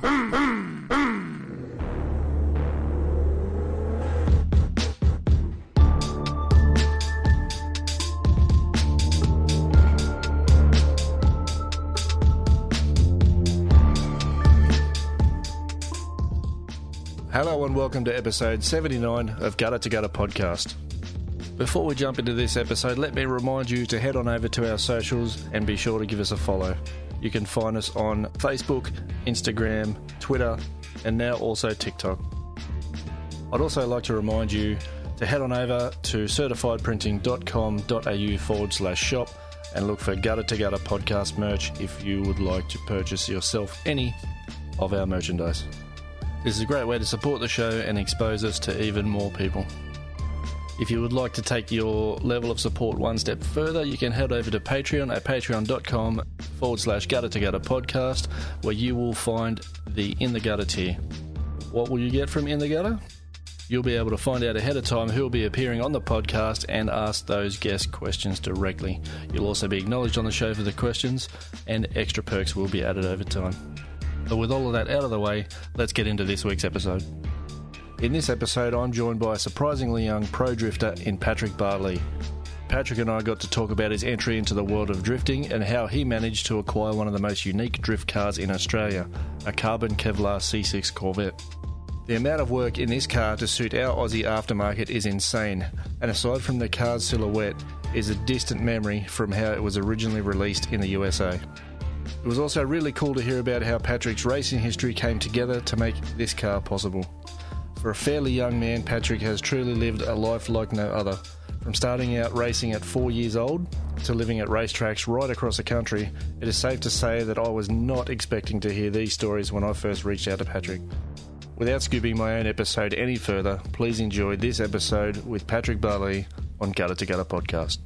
Hello and welcome to episode 79 of Gutter to Gutter podcast. Before we jump into this episode, let me remind you to head on over to our socials and be sure to give us a follow. You can find us on Facebook, Instagram, Twitter, and now also TikTok. I'd also like to remind you to head on over to certifiedprinting.com.au forward slash shop and look for Gutter to Gutter podcast merch if you would like to purchase yourself any of our merchandise. This is a great way to support the show and expose us to even more people. If you would like to take your level of support one step further, you can head over to Patreon at patreon.com forward slash gutter to gutter podcast, where you will find the In the Gutter tier. What will you get from In the Gutter? You'll be able to find out ahead of time who will be appearing on the podcast and ask those guest questions directly. You'll also be acknowledged on the show for the questions, and extra perks will be added over time. But with all of that out of the way, let's get into this week's episode. In this episode, I'm joined by a surprisingly young pro drifter in Patrick Bartley. Patrick and I got to talk about his entry into the world of drifting and how he managed to acquire one of the most unique drift cars in Australia, a carbon Kevlar C6 Corvette. The amount of work in this car to suit our Aussie aftermarket is insane, and aside from the car's silhouette, is a distant memory from how it was originally released in the USA. It was also really cool to hear about how Patrick's racing history came together to make this car possible. For a fairly young man, Patrick has truly lived a life like no other. From starting out racing at four years old to living at racetracks right across the country, it is safe to say that I was not expecting to hear these stories when I first reached out to Patrick. Without scooping my own episode any further, please enjoy this episode with Patrick Barley on Gutter to Gutter podcast.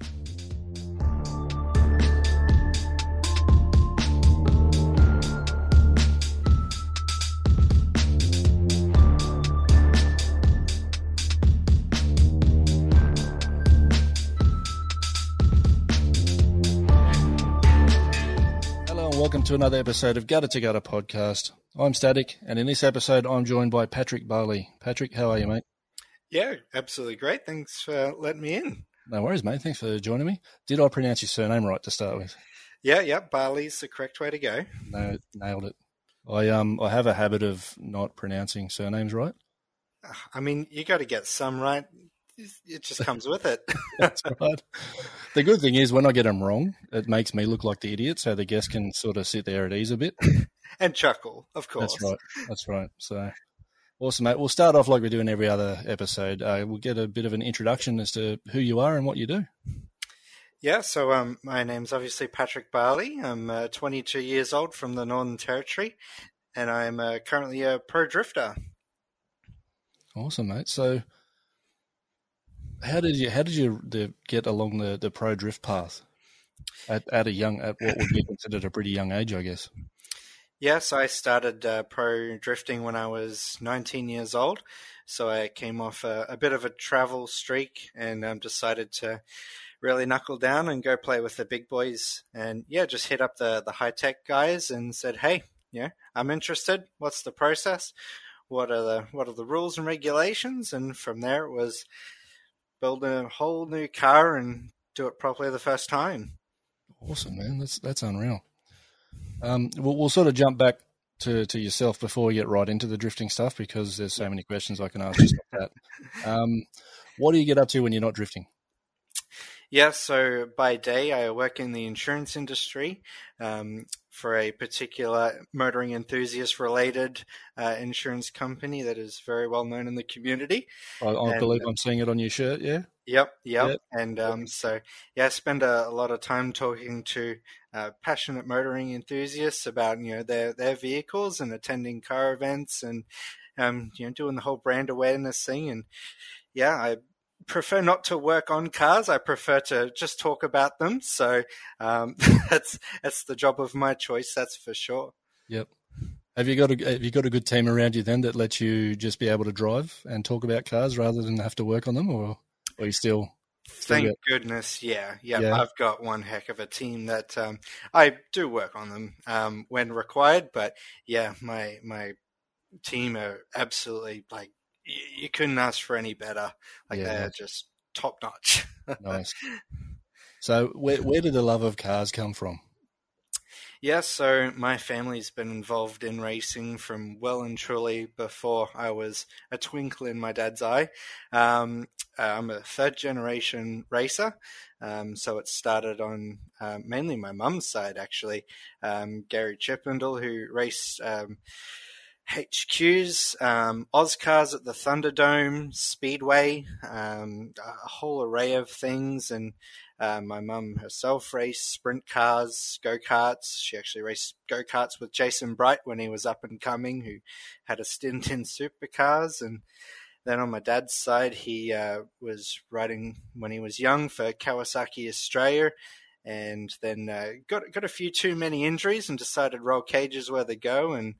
To another episode of Gutter to Gutter podcast. I'm Static, and in this episode, I'm joined by Patrick Barley. Patrick, how are you, mate? Yeah, absolutely great. Thanks for letting me in. No worries, mate. Thanks for joining me. Did I pronounce your surname right to start with? Yeah, yeah, Barley's the correct way to go. No, nailed it. I um I have a habit of not pronouncing surnames right. I mean, you got to get some right. It just comes with it. That's right. The good thing is when I get them wrong, it makes me look like the idiot, so the guest can sort of sit there at ease a bit. and chuckle, of course. That's right. That's right. So awesome, mate. We'll start off like we do in every other episode. Uh, we'll get a bit of an introduction as to who you are and what you do. Yeah, so um, my name's obviously Patrick Barley. I'm uh, 22 years old from the Northern Territory, and I'm uh, currently a pro drifter. Awesome, mate. So, how did you how did you the, get along the, the pro drift path at, at a young at what would be considered a pretty young age, I guess? Yes, I started uh, pro drifting when I was 19 years old. So I came off a, a bit of a travel streak and um, decided to really knuckle down and go play with the big boys. And yeah, just hit up the, the high tech guys and said, hey, yeah, I'm interested. What's the process? What are the what are the rules and regulations? And from there, it was build a whole new car and do it properly the first time. Awesome, man. That's that's unreal. Um, we'll, we'll sort of jump back to, to yourself before we get right into the drifting stuff because there's so many questions I can ask just like that. Um, what do you get up to when you're not drifting? Yeah, so by day I work in the insurance industry um, for a particular motoring enthusiast related uh, insurance company that is very well known in the community. I, I And, believe uh, I'm seeing it on your shirt. Yeah. Yep, yep. Yep. And um, so, yeah, I spend a, a lot of time talking to uh, passionate motoring enthusiasts about you know their their vehicles and attending car events and um, you know doing the whole brand awareness thing. And yeah, I prefer not to work on cars. I prefer to just talk about them. So um, that's that's the job of my choice. That's for sure. Yep. Have you got a Have you got a good team around you then that lets you just be able to drive and talk about cars rather than have to work on them, or are you still Thank got- goodness, yeah, yeah, Yeah. I've got one heck of a team that um, I do work on them um, when required, but yeah, my my team are absolutely like you, you couldn't ask for any better. Like Yeah, they're nice. just top notch. Nice. So, where where did the love of cars come from? Yeah, so my family's been involved in racing from well and truly before I was a twinkle in my dad's eye. Um, I'm a third generation racer, um, so it started on uh, mainly my mum's side, actually. Um, Gary Chippendale, who raced um, HQs, um, Ozcars at the Thunderdome, Speedway, um, a whole array of things, and uh, my mum herself raced sprint cars, go karts. She actually raced go karts with Jason Bright when he was up and coming, who had a stint in supercars. And then on my dad's side, he uh, was riding when he was young for Kawasaki Australia. And then uh, got got a few too many injuries and decided roll cages where they go. And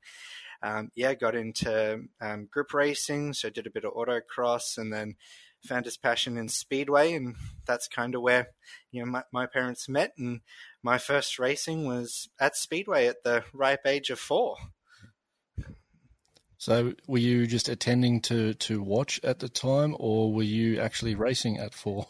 um, yeah, got into um, grip racing, so did a bit of autocross, and then found his passion in speedway, and that's kind of where you know my, my parents met. And my first racing was at speedway at the ripe age of four. So, were you just attending to to watch at the time, or were you actually racing at four?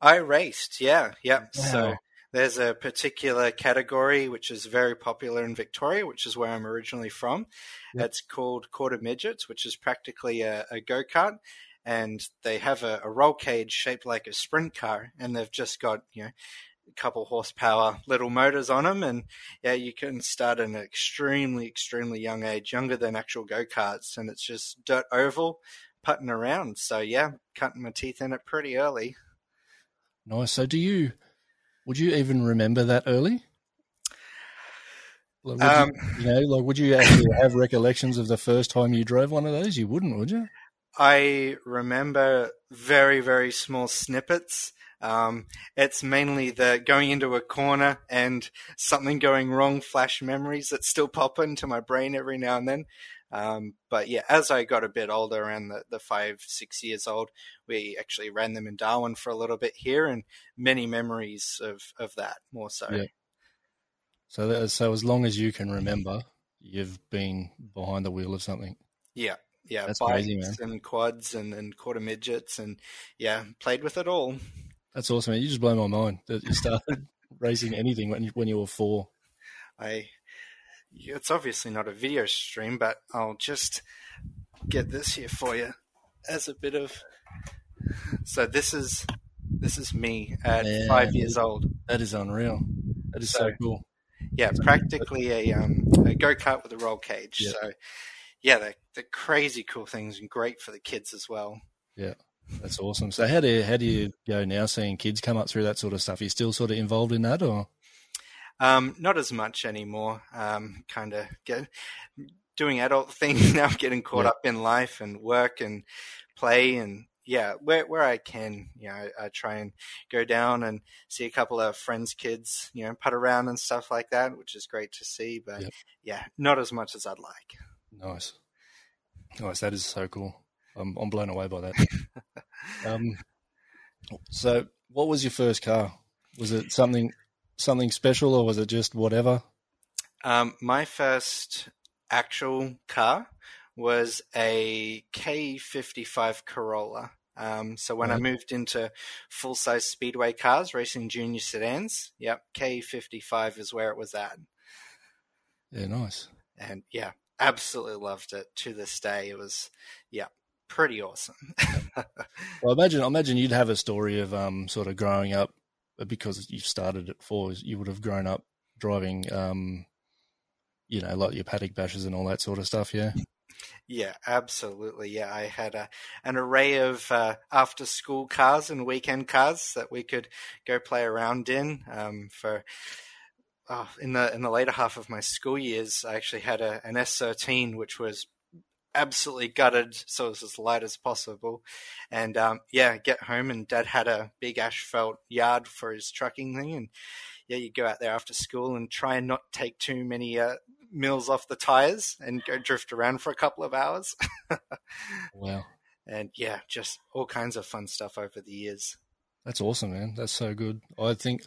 I raced, yeah, yeah. So Wow. There's a particular category which is very popular in Victoria, which is where I'm originally from. Yep. It's called quarter midgets, which is practically a, a go kart, and they have a, a roll cage shaped like a sprint car, and they've just got you know a couple horsepower little motors on them, and yeah, you can start at an extremely extremely young age, younger than actual go karts, and it's just dirt oval, putting around. So yeah, cutting my teeth in it pretty early. Nice. So, do you would you even remember that early? Like, would Um, you, you know, like, would you actually have recollections of the first time you drove one of those? You wouldn't, would you? I remember very, very small snippets. Um, it's mainly the going into a corner and something going wrong flash memories that still pop into my brain every now and then. Um, but yeah, as I got a bit older, around the, the five, six years old, we actually ran them in Darwin for a little bit here and many memories of, of that more so. Yeah. So, that, so as long as you can remember, you've been behind the wheel of something. Yeah. Yeah. That's bikes crazy, man. and quads and, and quarter midgets and yeah, played with it all. That's awesome. Man. You just blow my mind that you started racing anything when you, when you were four. I it's obviously not a video stream, but I'll just get this here for you as a bit of so this is this is me at Man. five years old. That is unreal. That is so, So- cool. Yeah, practically a um a go kart with a roll cage. Yeah. So yeah, they're, they're crazy cool things and great for the kids as well. Yeah. That's awesome. So how do you, how do you go now seeing kids come up through that sort of stuff? Are you still sort of involved in that or? Um, not as much anymore. Um, kind of get doing adult things now, getting caught Yeah. up in life and work and play and yeah, where where I can, you know, I, I try and go down and see a couple of friends' kids, you know, put around and stuff like that, which is great to see. But Yep. yeah, not as much as I'd like. Nice. Nice. That is so cool. I'm, I'm blown away by that. um, so what was your first car? Was it something, something special or was it just whatever? Um, my first actual car was a K55 Corolla. Um, so when I moved into full size speedway cars, racing junior sedans, yep, K55 is where it was at. Yeah. Nice. And yeah, absolutely loved it to this day. It was, yeah, pretty awesome. Well, imagine, imagine you'd have a story of, um, sort of growing up because you started at four, you would have grown up driving, um, you know, like your paddock bashes and all that sort of stuff. Yeah. Yeah, absolutely. Yeah, I had a, an array of uh, after school cars and weekend cars that we could go play around in. Um, for oh, in the in the later half of my school years, I actually had a, an S13, which was absolutely gutted, so it was as light as possible. And um, yeah, get home and Dad had a big asphalt yard for his trucking thing, and yeah, you go out there after school and try and not take too many uh, mills off the tires and go drift around for a couple of hours. Wow. and yeah, just all kinds of fun stuff over the years. That's awesome, man. That's so good. I think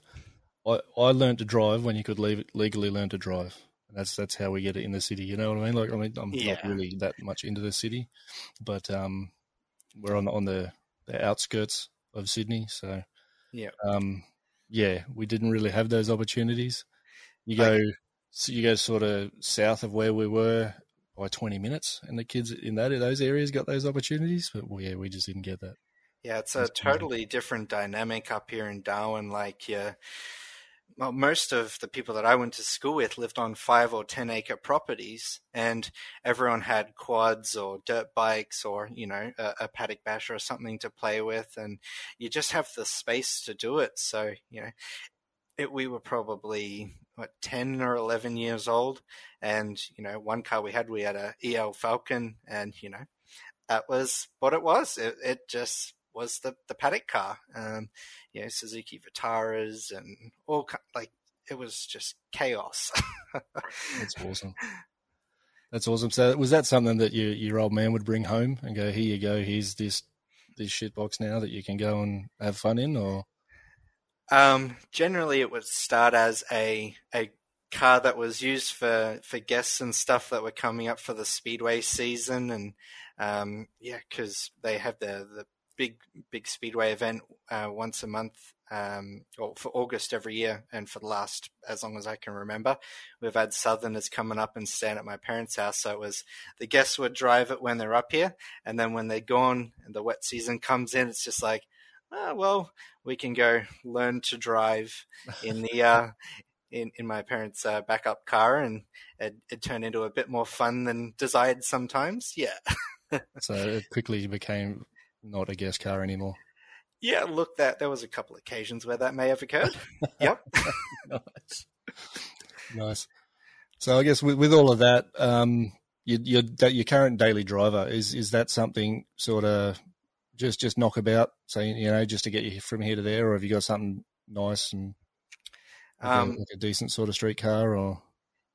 I I learned to drive when you could leave, legally learn to drive. That's that's how we get it in the city. You know what I mean? Like I mean, I'm Yeah. not really that much into the city, but um, we're on on the, the outskirts of Sydney, so Yeah. um, yeah, we didn't really have those opportunities. You go, so you go sort of south of where we were by 20 minutes, and the kids in that those areas got those opportunities, but well, yeah, we just didn't get that. Yeah, it's a totally different dynamic up here in Darwin. Like, yeah, well, most of the people that I went to school with lived on five or ten acre properties, and everyone had quads or dirt bikes or you know a, a paddock basher or something to play with, and you just have the space to do it. So you know, it, we were probably what ten or eleven years old, and you know, one car we had, we had a EL Falcon, and you know, that was what it was. It, it just was the the paddock car. Um, you know, Suzuki Vitaras and all like it was just chaos. That's awesome. That's awesome. So, was that something that your your old man would bring home and go, "Here you go. Here's this this shit box now that you can go and have fun in," or Um, generally, it would start as a a car that was used for for guests and stuff that were coming up for the speedway season, and um, yeah, because they have the the big big speedway event uh, once a month, um, or for August every year, and for the last as long as I can remember, we've had Southerners coming up and staying at my parents' house. So it was the guests would drive it when they're up here, and then when they're gone and the wet season comes in, it's just like, oh, well, we can go learn to drive in the uh, in in my parents' uh, backup car, and it, it turned into a bit more fun than desired sometimes. Yeah, so it quickly became not a guest car anymore. yeah. Look, that there was a couple occasions where that may have occurred. yep. nice, nice. So I guess with, with all of that, um, your, your your current daily driver is is that something sort of just just knockabout, saying you know just to get you from here to there, or have you got something nice and like, a, Um, like a decent sort of street car, or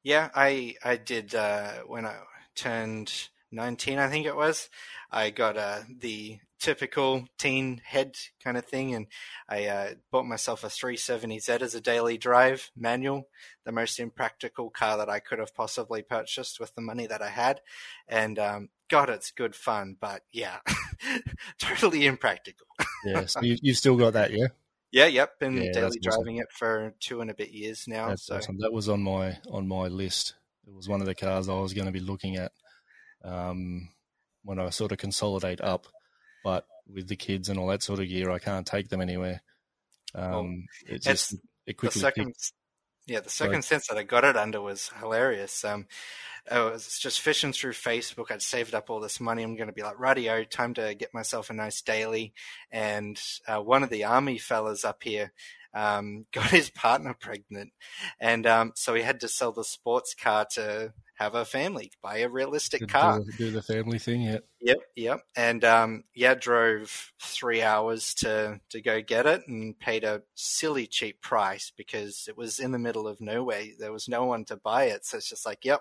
Yeah, I I did uh, when I turned nineteen, I think it was. I got uh, the typical teen head kind of thing, and I uh, bought myself a 370Z as a daily drive manual, the most impractical car that I could have possibly purchased with the money that I had. And um, God, it's good fun, but yeah, totally impractical. yeah, so you, you've still got that, yeah. Yeah, yep, been Yeah, daily that's awesome. driving it for two and a bit years now. That's so awesome. That was on my on my list. It was one of the cars I was going to be looking at um, when I sort of consolidate up. But with the kids and all that sort of gear, I can't take them anywhere. Um, it it's just it the quickly second picked- yeah the second sense that i got it under was hilarious um I was just fishing through Facebook. I'd saved up all this money. I'm going to be like, radio, time to get myself a nice daily. And uh, one of the army fellas up here um, got his partner pregnant. And um, so he had to sell the sports car to have a family, buy a realistic car. do, do the family thing. Yeah, Yep, yep. And um, yeah, drove three hours to to go get it, and paid a silly cheap price because it was in the middle of nowhere. There was no one to buy it, so it's just like, yep,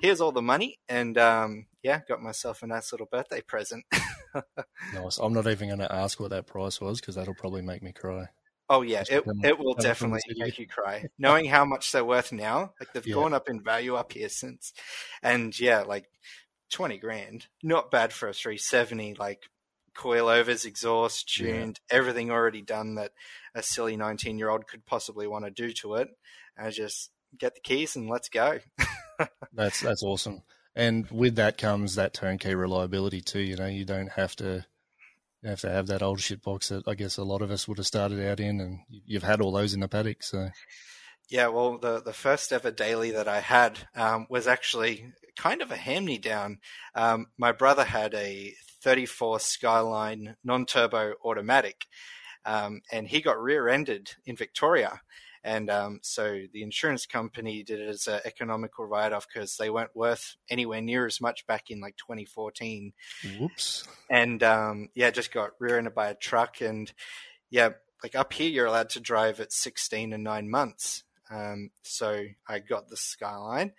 here's all the money, and um, yeah, got myself a nice little birthday present. nice. I'm not even going to ask what that price was because that'll probably make me cry. Oh yeah, it it will come from the definitely make you cry. Knowing how much they're worth now, like they've Yeah. gone up in value up here since, and yeah, like twenty grand, not bad for a three seventy. Like coilovers, exhaust, Yeah. tuned, everything already done that a silly nineteen year old could possibly want to do to it. And just get the keys and let's go. That's that's awesome. And with that comes that turnkey reliability too. You know, you don't have to you have to have that old shit box that I guess a lot of us would have started out in, and you've had all those in the paddock. So Yeah, well, the the first ever daily that I had um, was actually kind of a hand me down. Um, my brother had a 34 Skyline non-turbo automatic, um, and he got rear-ended in Victoria. And um, so the insurance company did it as an economical write-off because they weren't worth anywhere near as much back in like 2014 whoops. and um, yeah, just got rear-ended by a truck. And yeah, like up here, you're allowed to drive at 16 and nine months. Um, so I got the Skyline.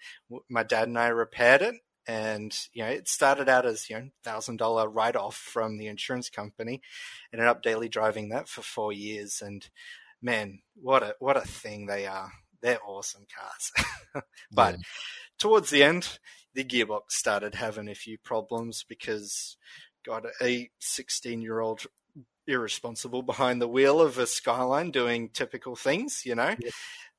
My dad and I repaired it, and you know it started out as you know thousand dollar write off from the insurance company. Ended up daily driving that for four years, and man, what a what a thing they are. They're awesome cars. but yeah. towards the end, the gearbox started having a few problems because got a 16 year old irresponsible behind the wheel of a Skyline doing typical things, you know. Yeah.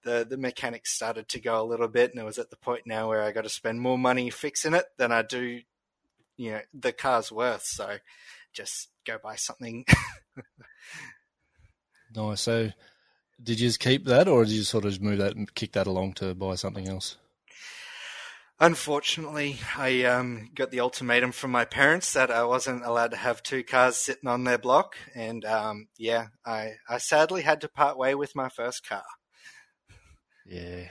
The the mechanics started to go a little bit and it was at the point now where I got to spend more money fixing it than I do you know the car's worth, so just go buy something. nice. So did you just keep that or did you sort of move that and kick that along to buy something else? Unfortunately, I um, got the ultimatum from my parents that I wasn't allowed to have two cars sitting on their block, and um, yeah, I, I sadly had to part way with my first car. Yeah,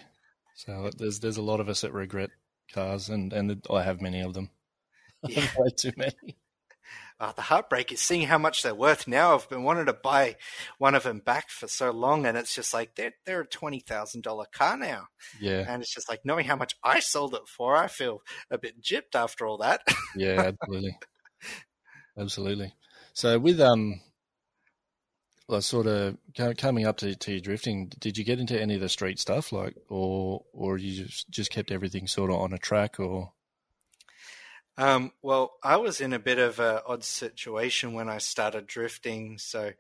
so there's there's a lot of us that regret cars, and and I have many of them. Yeah. Way too many uh, the heartbreak is seeing how much they're worth now. I've been wanting to buy one of them back for so long, and it's just like they're they're a twenty thousand dollar car now. Yeah, and it's just like knowing how much I sold it for, I feel a bit gypped after all that. yeah, absolutely, absolutely. So with um, well, sort of coming up to, to your drifting, did you get into any of the street stuff, like, or or you just just kept everything sort of on a track, or? Um, well, I was in a bit of an odd situation when I started drifting. So,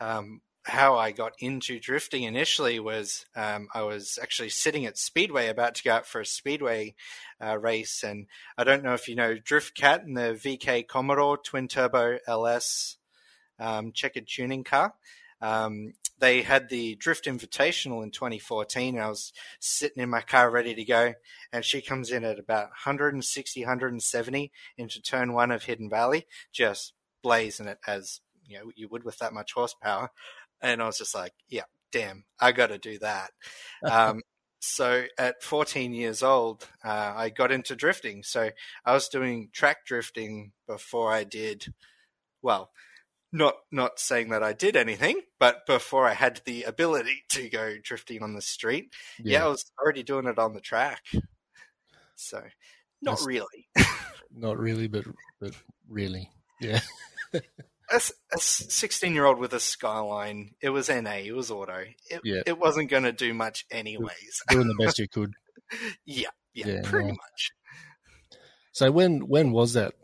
um, how I got into drifting initially was um, I was actually sitting at Speedway about to go out for a Speedway uh, race. And I don't know if you know Drift Cat and the VK Commodore twin turbo LS um, checkered tuning car. Um, they had the Drift Invitational in 2014. I was sitting in my car ready to go, and she comes in at about 160, 170 into turn one of Hidden Valley, just blazing it as you know you would with that much horsepower. And I was just like, yeah, damn, I got to do that. um, so at 14 years old, uh, I got into drifting. So I was doing track drifting before I did, well, not not saying that I did anything, but before I had the ability to go drifting on the street, yeah, yeah I was already doing it on the track. So, not That's, really. not really, but but really, yeah. As a sixteen-year-old with a Skyline, it was NA, it was auto. It, yeah. it wasn't going to do much anyways. Doing the best you could. yeah, yeah, yeah, pretty no. much. So when when was that?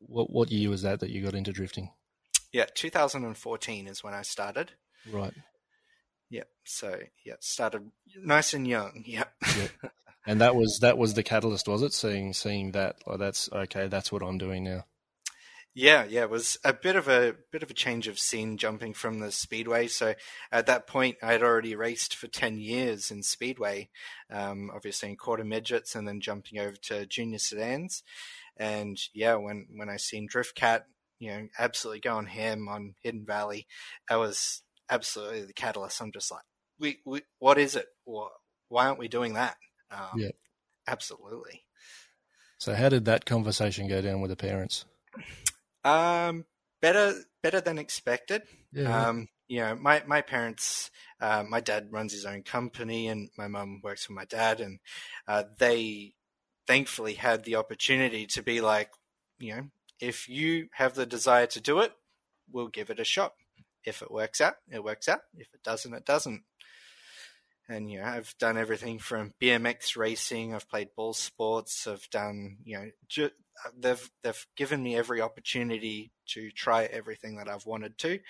What what year was that that you got into drifting? Yeah, 2014 is when I started. Right. Yeah. So yeah, started nice and young. Yeah. yeah. And that was that was the catalyst, was it? Seeing seeing that, oh, that's okay. That's what I'm doing now. Yeah, yeah, it was a bit of a bit of a change of scene jumping from the speedway. So at that point, I had already raced for ten years in speedway, um, obviously in quarter midgets, and then jumping over to junior sedans. And yeah, when when I seen Drift Cat you know, absolutely going ham on Hidden Valley. That was absolutely the catalyst. I'm just like, we, we what is it? Why aren't we doing that? Um, yeah, absolutely. So, how did that conversation go down with the parents? Um, better, better than expected. Yeah. Um, you know, my my parents, uh, my dad runs his own company, and my mum works for my dad, and uh, they thankfully had the opportunity to be like, you know, if you have the desire to do it, we'll give it a shot. If it works out, it works out. If it doesn't, it doesn't. And you know, I've done everything from BMX racing. I've played ball sports. I've done, you know, ju- they've they've given me every opportunity to try everything that I've wanted to.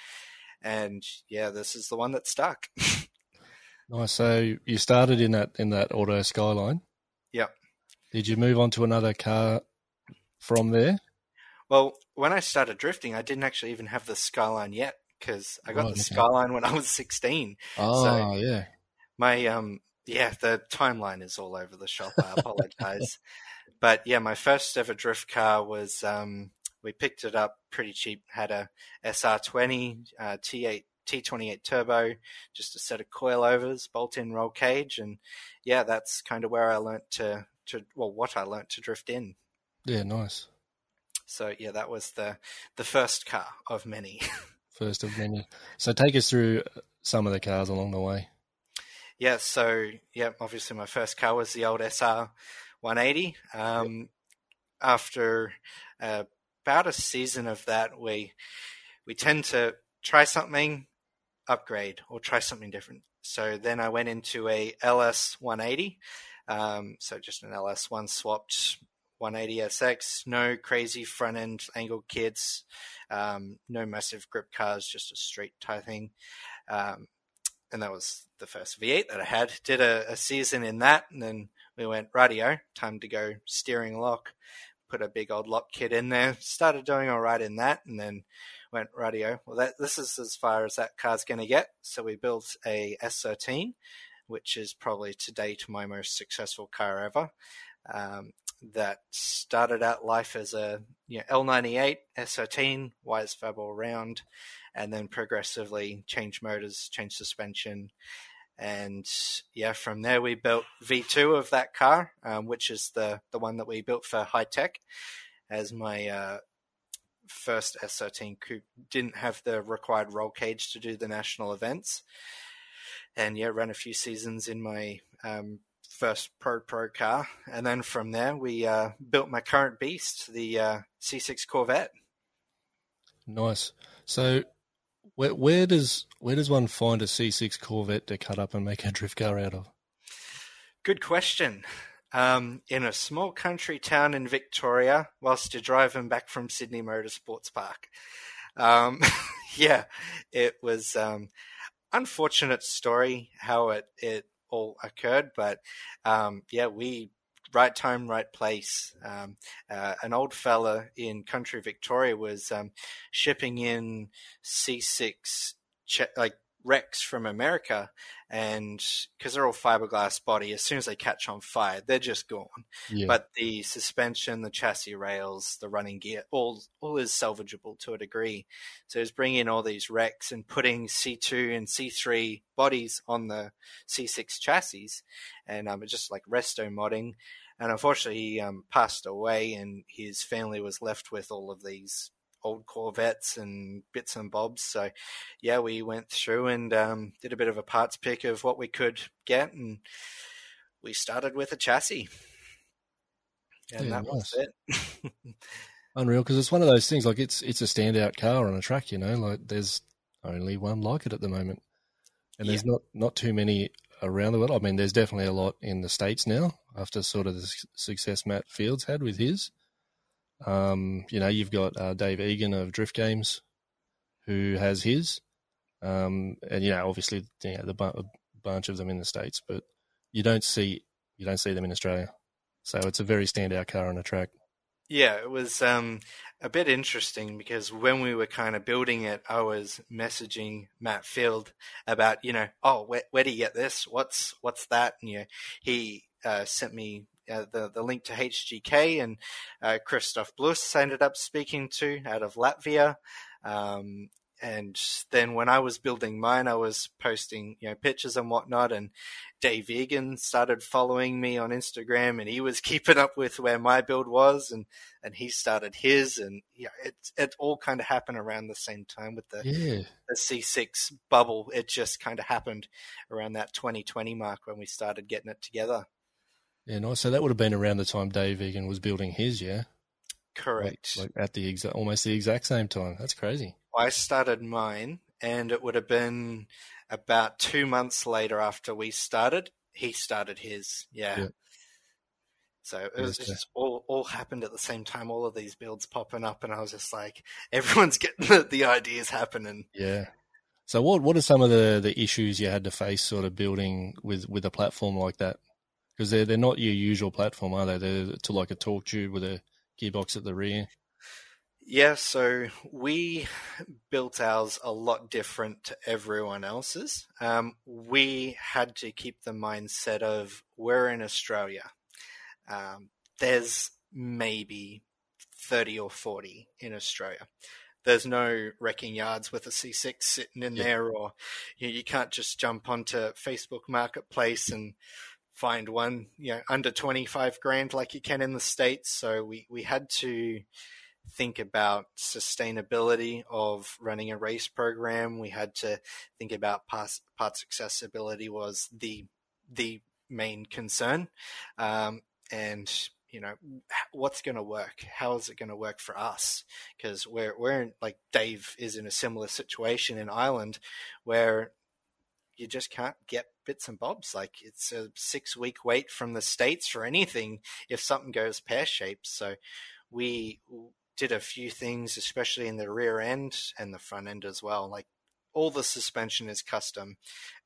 And yeah, this is the one that stuck. nice. So you started in that in that auto skyline. Yep. Did you move on to another car from there? Well, when I started drifting, I didn't actually even have the Skyline yet because I got oh, the okay. Skyline when I was 16. Oh, so yeah. My um yeah, the timeline is all over the shop. I apologize. but yeah, my first ever drift car was um we picked it up pretty cheap. Had a SR20 uh, T8 T28 turbo, just a set of coilovers, bolt-in roll cage, and yeah, that's kind of where I learnt to to well, what I learnt to drift in. Yeah, nice. So yeah, that was the the first car of many. first of many. So take us through some of the cars along the way. Yeah, so yeah, obviously my first car was the old SR 180. Um, yep. after uh, about a season of that, we we tend to try something, upgrade, or try something different. So then I went into a LS 180, um, so just an LS one swapped 180 SX, no crazy front end angle kits, um, no massive grip cars, just a straight tie thing. Um, and that was the first V8 that I had. Did a, a, season in that, and then we went radio. Time to go steering lock. Put a big old lock kit in there. Started doing all right in that, and then went radio. Well, that this is as far as that car's going to get. So we built a S13, which is probably to date my most successful car ever. Um, that started out life as a you know, L98 S13 Wisefab all round, and then progressively changed motors, changed suspension, and yeah, from there we built V2 of that car, um, which is the the one that we built for high tech, as my uh, first S13 coupe. Didn't have the required roll cage to do the national events, and yeah, ran a few seasons in my um, first pro pro car, and then from there we uh, built my current beast, the uh, C6 Corvette. Nice. So, where, where does where does one find a C6 Corvette to cut up and make a drift car out of? Good question. Um, in a small country town in Victoria, whilst you're driving back from Sydney Motorsports Park. Um, yeah, it was um, unfortunate story how it it all occurred. But um, yeah, we right time, right place. Um, uh, an old fella in country Victoria was um, shipping in C6 like wrecks from America, and because they're all fiberglass body, as soon as they catch on fire, they're just gone. Yeah. But the suspension, the chassis rails, the running gear, all all is salvageable to a degree. So he's bringing all these wrecks and putting C2 and C3 bodies on the C6 chassis, and um, just like resto modding. And unfortunately, he um, passed away, and his family was left with all of these old Corvettes and bits and bobs. So, yeah, we went through and um, did a bit of a parts pick of what we could get, and we started with a chassis, and yeah, that nice. was it. Unreal, because it's one of those things. Like it's it's a standout car on a track. You know, like there's only one like it at the moment, and there's yeah. not not too many around the world. I mean, there's definitely a lot in the states now after sort of the success Matt Fields had with his. Um, you know, you've got uh, Dave Egan of Drift Games, who has his, um, and you know, obviously, you know, the bu- bunch of them in the states, but you don't see you don't see them in Australia. So it's a very standout car on the track. Yeah, it was um, a bit interesting because when we were kind of building it, I was messaging Matt Field about, you know, oh, where, where do you get this? What's what's that? And you know, he uh, sent me uh, the the link to HGK and uh, Kristaps Blušs ended up speaking to out of Latvia. Um, and then when I was building mine, I was posting you know pictures and whatnot, and Dave Egan started following me on Instagram, and he was keeping up with where my build was, and and he started his, and you know, it it all kind of happened around the same time with the yeah. the C6 bubble. It just kind of happened around that 2020 mark when we started getting it together. Yeah, nice. So that would have been around the time Dave Egan was building his, yeah. Correct. Like, like at the exact, almost the exact same time. That's crazy. I started mine, and it would have been about two months later after we started. He started his, yeah. yeah. So it was just all all happened at the same time. All of these builds popping up, and I was just like, everyone's getting the, the ideas happening. Yeah. So what what are some of the, the issues you had to face, sort of building with with a platform like that? Because they're they're not your usual platform, are they? They're to like a torque tube with a gearbox at the rear. Yeah, so we built ours a lot different to everyone else's. Um, we had to keep the mindset of we're in Australia. Um, there's maybe 30 or 40 in Australia. There's no wrecking yards with a C6 sitting in there, or you, know, you can't just jump onto Facebook Marketplace and find one, you know, under 25 grand like you can in the States. So we, we had to think about sustainability of running a race program. We had to think about parts, parts accessibility was the, the main concern. Um, and you know, what's going to work? How is it going to work for us? Because we're we're in, like Dave is in a similar situation in Ireland, where you just can't get bits and bobs. Like it's a six week wait from the states for anything if something goes pear shaped. So we did a few things, especially in the rear end and the front end as well. Like all the suspension is custom.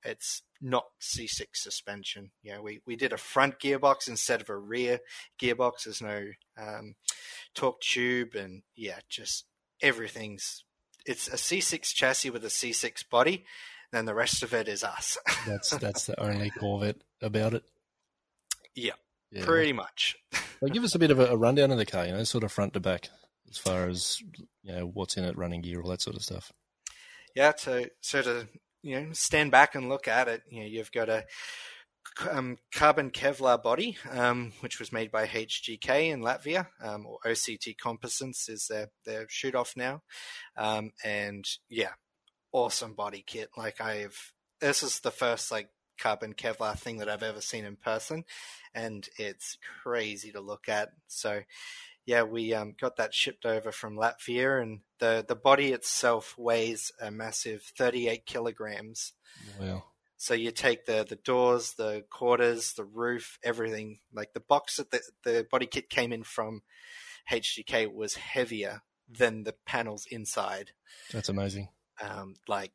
It's not C6 suspension. Yeah, we, we did a front gearbox instead of a rear gearbox. There's no um, torque tube, and yeah, just everything's. It's a C6 chassis with a C6 body, then the rest of it is us. that's that's the only Corvette about it. Yeah, yeah. pretty much. well, give us a bit of a, a rundown of the car, you know, sort of front to back, as far as you know what's in it, running gear, all that sort of stuff yeah, so so to you know stand back and look at it, you know, you've got a um, carbon Kevlar body, um, which was made by HGK in Latvia, um, or OCT Composites is their their shoot off now, um, and yeah, awesome body kit. Like I've this is the first like carbon Kevlar thing that I've ever seen in person, and it's crazy to look at. So yeah, we um, got that shipped over from Latvia, and the the body itself weighs a massive 38 kilograms. Wow. So you take the the doors, the quarters, the roof, everything. Like the box that the, the body kit came in from HGK was heavier than the panels inside. That's amazing. Um, like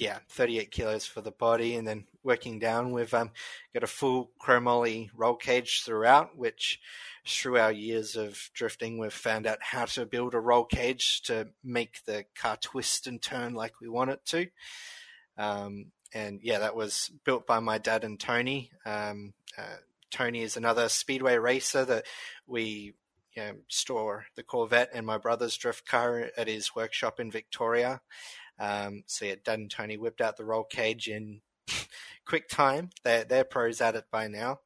yeah, 38 kilos for the body, and then working down, we've um, got a full chromoly roll cage throughout, which through our years of drifting, we've found out how to build a roll cage to make the car twist and turn like we want it to. Um, and yeah, that was built by my dad and Tony. Um, uh, Tony is another speedway racer that we you know, store the Corvette and my brother's drift car at his workshop in Victoria. Um, so yeah, Dad and Tony whipped out the roll cage in quick time. They're, they're pros at it by now.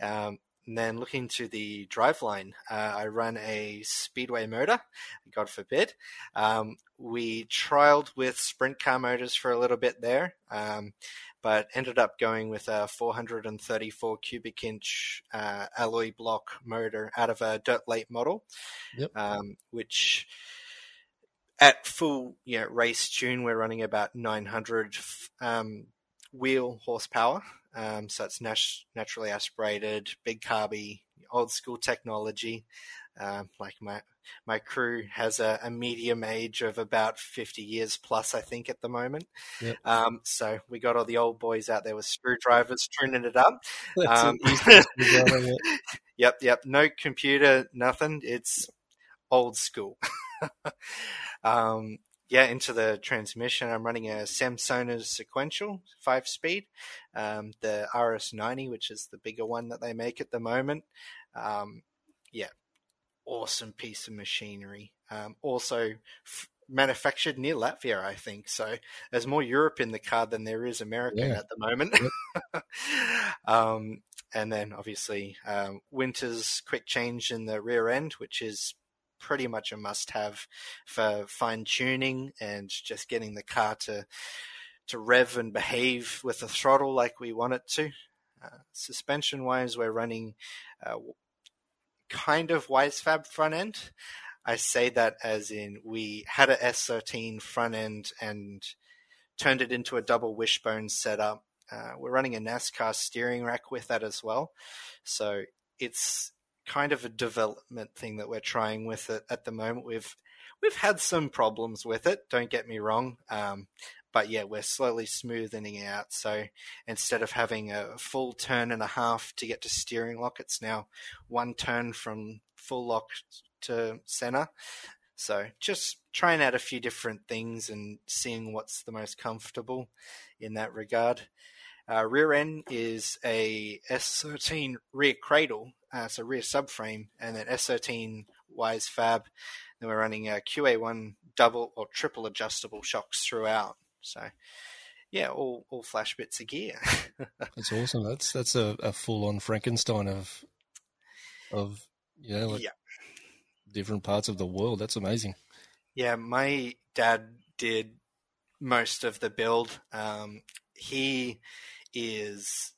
Um, and then looking to the driveline, uh, I run a speedway motor, God forbid. Um, we trialed with sprint car motors for a little bit there, um, but ended up going with a 434 cubic inch uh, alloy block motor out of a dirt late model, yep. um, which at full you know, race tune, we're running about 900 um, wheel horsepower. Um, so it's nat- naturally aspirated, big carby, old school technology. Um, like my my crew has a, a, medium age of about 50 years plus, I think, at the moment. Yep. Um, so we got all the old boys out there with screwdrivers tuning it up. Um, yep, yep. No computer, nothing. It's old school. um, yeah, into the transmission, I'm running a Samsonas sequential five speed, um, the RS90, which is the bigger one that they make at the moment. Um, yeah, awesome piece of machinery. Um, also f- manufactured near Latvia, I think. So there's more Europe in the car than there is America yeah. at the moment. Um, and then obviously um, Winters quick change in the rear end, which is pretty much a must have for fine tuning and just getting the car to to rev and behave with the throttle like we want it to. Uh, suspension wise, we're running uh, kind of Wisefab front end. I say that as in we had a S13 front end and turned it into a double wishbone setup. Uh, we're running a NASCAR steering rack with that as well. So it's kind of a development thing that we're trying with it at the moment. We've we've had some problems with it. Don't get me wrong, um, but yeah, we're slowly smoothing out. So instead of having a full turn and a half to get to steering lock, it's now one turn from full lock to center. So just trying out a few different things and seeing what's the most comfortable in that regard. Uh, rear end is a S13 rear cradle, uh, so rear subframe, and then S13 Wisefab. Then we're running a QA1 double or triple adjustable shocks throughout. So, yeah, all all flash bits of gear. that's awesome. That's that's a, a full on Frankenstein of of you know like yeah. different parts of the world. That's amazing. Yeah, my dad did most of the build. Um, he is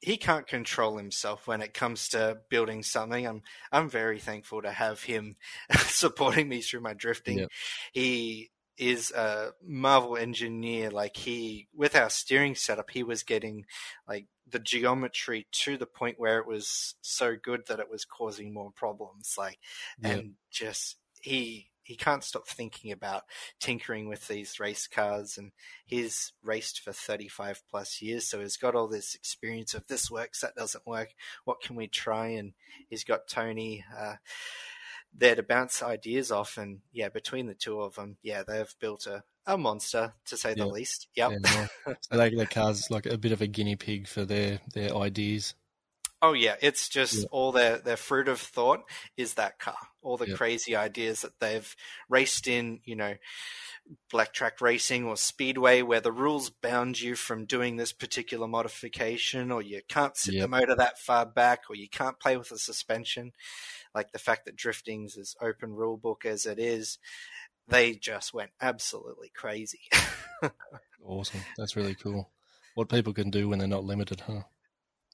he can't control himself when it comes to building something. I'm I'm very thankful to have him supporting me through my drifting. Yep. He is a Marvel engineer. Like he, with our steering setup, he was getting like the geometry to the point where it was so good that it was causing more problems. Like, Yep. and just he he can't stop thinking about tinkering with these race cars and he's raced for 35 plus years so he's got all this experience of this works that doesn't work what can we try and he's got tony uh, there to bounce ideas off and yeah between the two of them yeah they've built a, a monster to say the least yep Yeah, nice. so they, the car's like a bit of a guinea pig for their their ideas. Oh yeah, it's just Yeah. all their their fruit of thought is that car. All the Yeah. crazy ideas that they've raced in, you know, black track racing or speedway where the rules bound you from doing this particular modification or you can't sit the motor that far back or you can't play with the suspension. Like the fact that drifting's as open rule book as it is, they just went absolutely crazy. Awesome. That's really cool. What people can do when they're not limited, huh?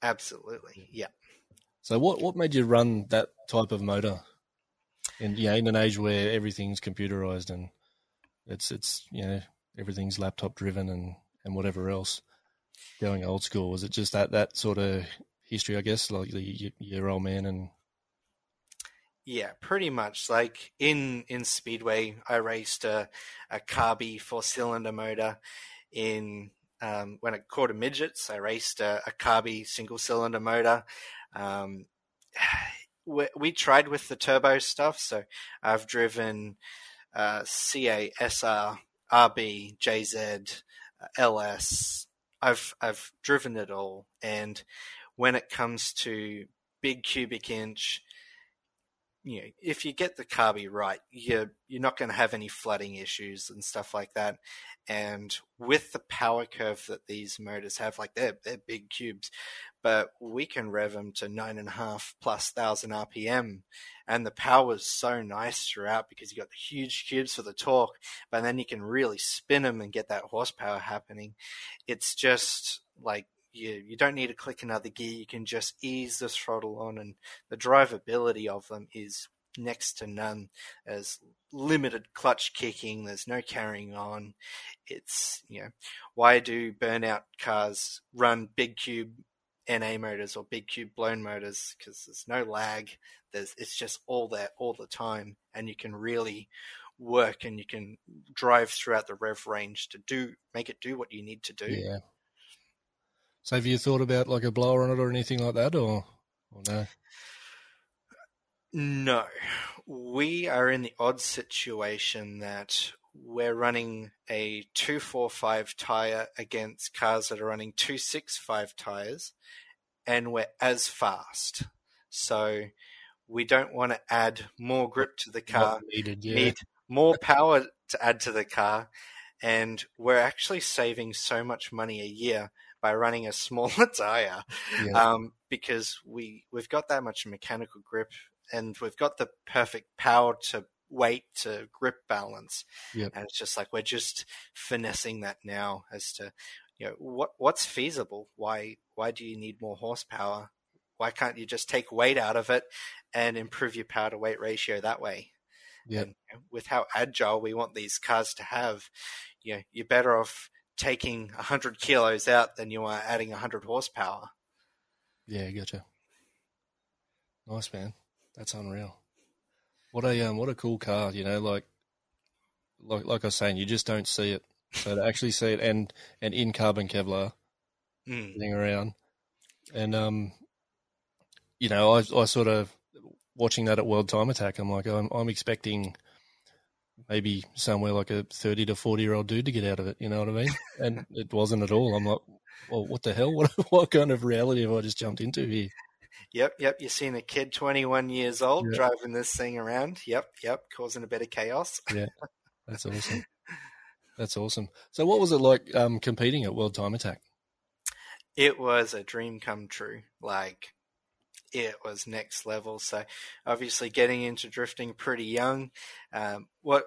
Absolutely. Yeah. So what what made you run that type of motor? In you know, in an age where everything's computerized and it's it's you know everything's laptop driven and and whatever else. Going old school was it just that that sort of history? I guess like the your old man and Yeah, pretty much. Like in in Speedway, I raced a a Carby four cylinder motor. In um, when it a midgets, I raced a, a Carby single cylinder motor. Um, we, we tried with the turbo stuff, so I've driven uh, CA, SR, RB, JZ, uh, LS. I've I've driven it all, and when it comes to big cubic inch, you know, if you get the carby right, you're you're not going to have any flooding issues and stuff like that. And with the power curve that these motors have, like they're they're big cubes, but we can rev them to nine and a half plus thousand RPM, and the power is so nice throughout because you got the huge cubes for the torque, but then you can really spin them and get that horsepower happening. It's just like you you don't need to click another gear. You can just ease the throttle on, and the drivability of them is next to none. There's limited clutch kicking. There's no carrying on. It's you know why do burnout cars run big cube NA motors or big cube blown motors? Because there's no lag. There's it's just all there all the time, and you can really work and you can drive throughout the rev range to do make it do what you need to do. yeah. So have you thought about like a blower on it or anything like that, or or no? No, we are in the odd situation that we're running a 245 tire against cars that are running 265 tires, and we're as fast. So we don't want to add more grip to the car, Not needed, yeah. need more power to add to the car, and we're actually saving so much money a year by running a smaller tire yeah. um, because we we've got that much mechanical grip and we've got the perfect power to weight to grip balance. Yep. And it's just like we're just finessing that now as to you know what what's feasible. Why why do you need more horsepower? Why can't you just take weight out of it and improve your power to weight ratio that way? Yep. And with how agile we want these cars to have, you know, you're better off taking 100 kilos out than you are adding 100 horsepower. Yeah, gotcha. Nice man. That's unreal. What a um, what a cool car. You know, like like like I was saying, you just don't see it. So to actually see it and and in carbon Kevlar Mm. thing around, and um, you know, I I sort of watching that at World Time Attack. I'm like, I'm I'm expecting maybe somewhere like a thirty to forty year old dude to get out of it. You know what I mean? And it wasn't at all. I'm like, well, what the hell? What what kind of reality have I just jumped into here? Yep, yep. You're seeing a kid 21 years old Yeah. driving this thing around. Yep, yep. Causing a bit of chaos. Yeah, that's awesome. That's awesome. So, what was it like um, competing at World Time Attack? It was a dream come true. Like, it was next level. So, obviously, getting into drifting pretty young. Um, what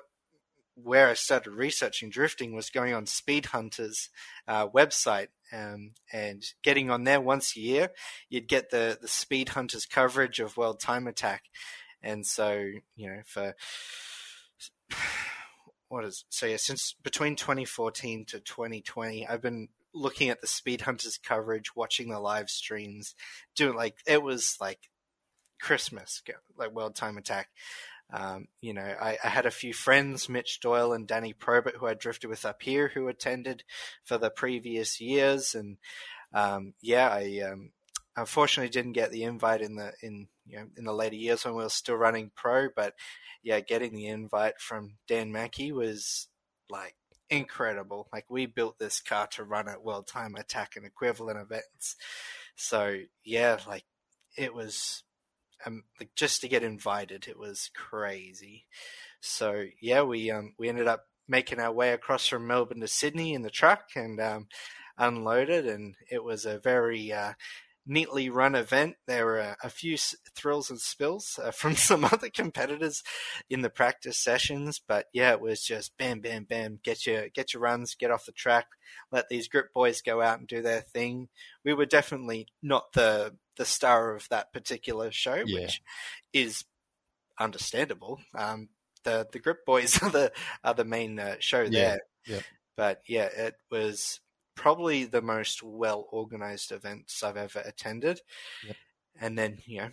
where I started researching drifting was going on Speed Hunter's uh, website um, and getting on there once a year. You'd get the the Speed Hunters coverage of World Time Attack, and so you know for what is so yeah since between 2014 to 2020 I've been looking at the Speed Hunters coverage, watching the live streams, doing like it was like Christmas, like World Time Attack. Um, you know, I, I, had a few friends, Mitch Doyle and Danny Probert, who I drifted with up here, who attended for the previous years, and um, yeah, I um, unfortunately didn't get the invite in the in you know in the later years when we were still running pro, but yeah, getting the invite from Dan Mackey was like incredible. Like we built this car to run at World Time Attack and equivalent events, so yeah, like it was um, like just to get invited, it was crazy. So yeah, we um we ended up making our way across from Melbourne to Sydney in the truck and um, unloaded, and it was a very uh, neatly run event. There were a few thrills and spills uh, from some other competitors in the practice sessions, but yeah, it was just bam, bam, bam. Get your get your runs, get off the track, let these grip boys go out and do their thing. We were definitely not the the star of that particular show, yeah. which is understandable. Um, the the grip boys are the are the main uh, show yeah. there. Yeah. But yeah, it was probably the most well organized events I've ever attended. Yep. And then, you know,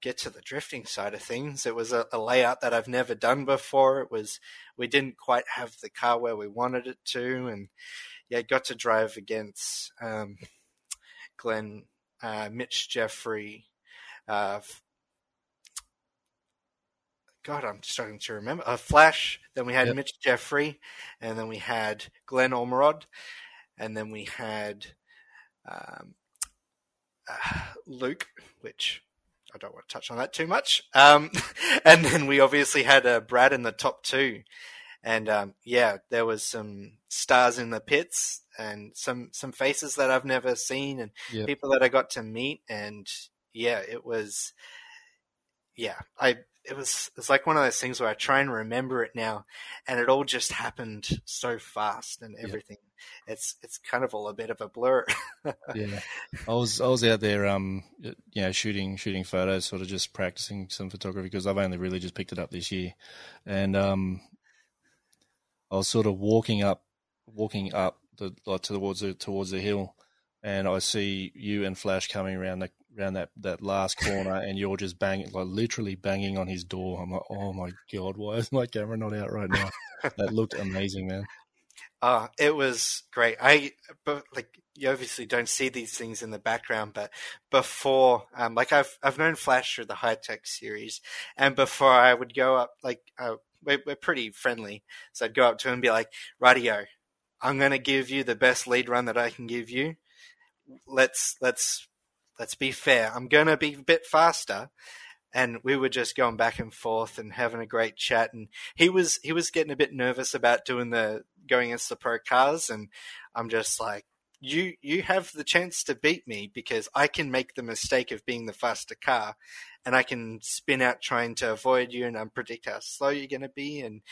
get to the drifting side of things. It was a, a, layout that I've never done before. It was, we didn't quite have the car where we wanted it to. And yeah, got to drive against um, Glenn, uh, Mitch Jeffrey, uh, God, I'm starting to remember. Uh, Flash. Then we had yep. Mitch Jeffrey, and then we had Glenn Ormerod and then we had um, uh, Luke, which I don't want to touch on that too much. Um, and then we obviously had uh, Brad in the top two, and um, yeah, there was some stars in the pits and some some faces that I've never seen and yep. people that I got to meet, and yeah, it was yeah, I it was it's like one of those things where I try and remember it now, and it all just happened so fast and everything. Yeah. It's it's kind of all a bit of a blur. yeah, I was I was out there, um, you know, shooting shooting photos, sort of just practicing some photography because I've only really just picked it up this year, and um, I was sort of walking up, walking up the like towards the towards the hill, and I see you and Flash coming around the around that, that last corner and you're just banging, like literally banging on his door. I'm like, oh my God, why is my camera not out right now? that looked amazing, man. Uh, it was great. I, but like, you obviously don't see these things in the background, but before, um, like I've, I've known Flash through the high tech series and before I would go up, like, uh, we're, we're pretty friendly. So I'd go up to him and be like, radio, I'm going to give you the best lead run that I can give you. Let's, let's let's be fair. I'm going to be a bit faster. And we were just going back and forth and having a great chat. And he was, he was getting a bit nervous about doing the, going against the pro cars. And I'm just like, you, you have the chance to beat me because I can make the mistake of being the faster car and I can spin out trying to avoid you and predict how slow you're going to be. And,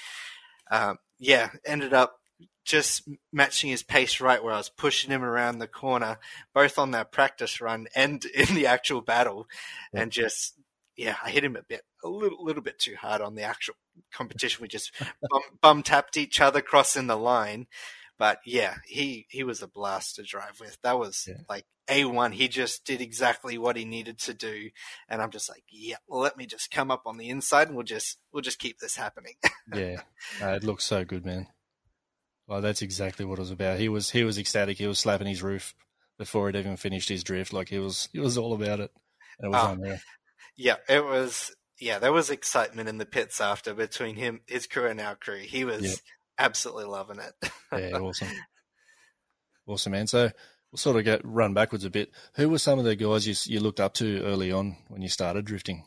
um, yeah, ended up just matching his pace right where I was pushing him around the corner, both on that practice run and in the actual battle. Yeah. And just, yeah, I hit him a bit, a little, little bit too hard on the actual competition. We just bum, bum tapped each other crossing the line. But yeah, he, he was a blast to drive with. That was yeah. like A1. He just did exactly what he needed to do. And I'm just like, yeah, well, let me just come up on the inside and we'll just, we'll just keep this happening. yeah. Uh, it looks so good, man. Well, that's exactly what it was about. He was he was ecstatic. He was slapping his roof before he'd even finished his drift. Like he was he was all about it. it was um, unreal. Yeah, it was. Yeah, there was excitement in the pits after between him, his crew, and our crew. He was yep. absolutely loving it. yeah, awesome, awesome, man. So we'll sort of get run backwards a bit. Who were some of the guys you you looked up to early on when you started drifting?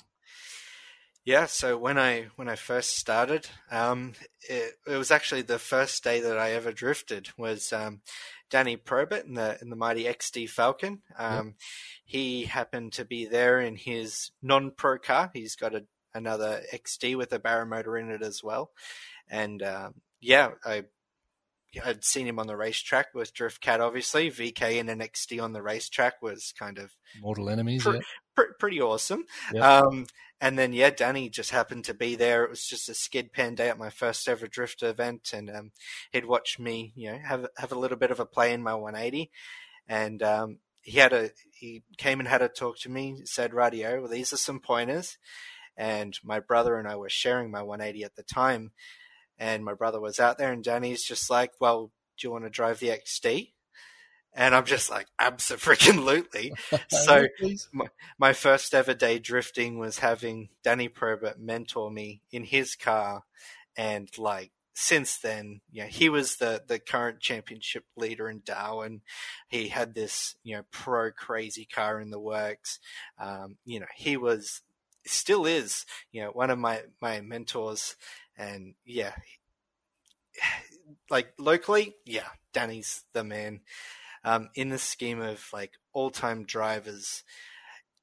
Yeah, so when I when I first started, um, it, it, was actually the first day that I ever drifted was um, Danny Probert in the in the mighty XD Falcon. Um. He happened to be there in his non-pro car. He's got a, another XD with a Barra motor in it as well, and um, yeah, I I'd seen him on the racetrack with Drift Cat, obviously. VK and NXT on the racetrack was kind of mortal enemies. Pr- yeah. pr- pretty awesome. Yep. Um, and then yeah, Danny just happened to be there. It was just a skid pan day at my first ever drift event, and um, he'd watch me, you know, have have a little bit of a play in my 180, and um, he had a he came and had a talk to me. Said, "Radio, well, these are some pointers." And my brother and I were sharing my 180 at the time, and my brother was out there, and Danny's just like, "Well, do you want to drive the XD?" And I'm just like, absolutely. so my, my, first ever day drifting was having Danny Probert mentor me in his car, and like since then, you know, he was the the current championship leader in Darwin. He had this you know pro crazy car in the works. Um, you know, he was still is you know one of my my mentors, and yeah, like locally, yeah, Danny's the man. Um, in the scheme of like all time drivers,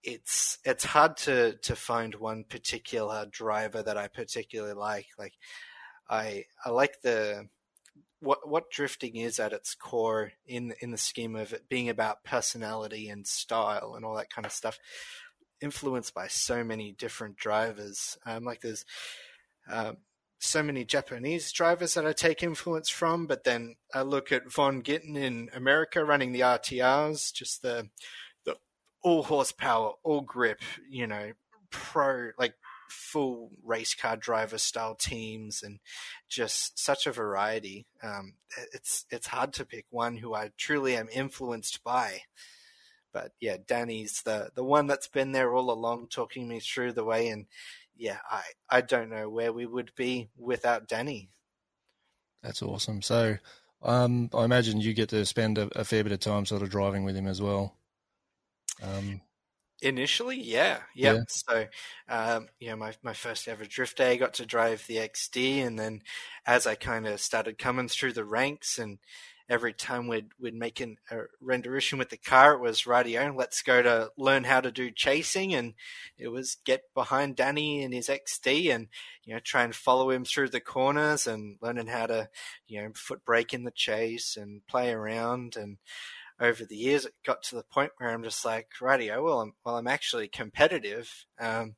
it's it's hard to to find one particular driver that I particularly like. Like I I like the what what drifting is at its core in in the scheme of it being about personality and style and all that kind of stuff, influenced by so many different drivers. Um, like there's um, so many Japanese drivers that I take influence from, but then I look at Vaughn Gittin in America running the RTRs, just the the all horsepower, all grip, you know, pro like full race car driver style teams and just such a variety. Um, it's it's hard to pick one who I truly am influenced by. But yeah, Danny's the the one that's been there all along, talking me through the way, and yeah, I I don't know where we would be without Danny. That's awesome. So, um, I imagine you get to spend a, a, fair bit of time sort of driving with him as well. Um, Initially, yeah, yep. yeah. So, um, you know, my my first ever drift day, I got to drive the XD, and then as I kind of started coming through the ranks and every time we'd we'd make an, a rendition with the car, it was radio. Let's go to learn how to do chasing, and it was get behind Danny and his XD, and you know try and follow him through the corners, and learning how to you know foot brake in the chase and play around. And over the years, it got to the point where I'm just like radio. Well, I'm well, I'm actually competitive. Um,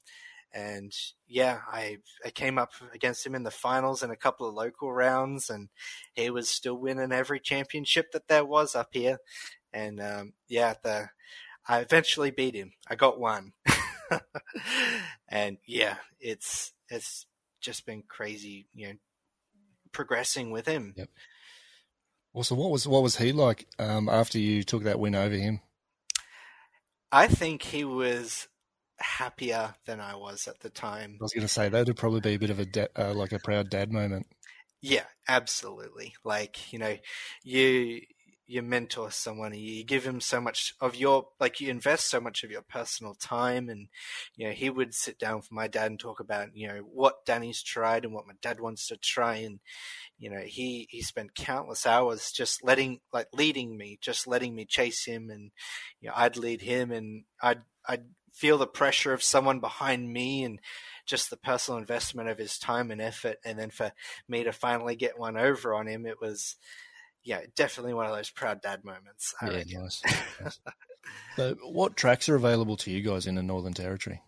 and yeah, I I came up against him in the finals and a couple of local rounds, and he was still winning every championship that there was up here. And um, yeah, the I eventually beat him. I got one, and yeah, it's it's just been crazy, you know, progressing with him. Yep. Well, so what was what was he like um, after you took that win over him? I think he was happier than I was at the time. I was going to say that would probably be a bit of a da- uh, like a proud dad moment. Yeah, absolutely. Like you know, you you mentor someone, you give him so much of your like you invest so much of your personal time, and you know he would sit down with my dad and talk about you know what Danny's tried and what my dad wants to try, and you know he he spent countless hours just letting like leading me, just letting me chase him, and you know I'd lead him, and I'd I'd feel the pressure of someone behind me and just the personal investment of his time and effort. And then for me to finally get one over on him, it was, yeah, definitely one of those proud dad moments. I yeah, nice. nice. So, what tracks are available to you guys in the Northern Territory?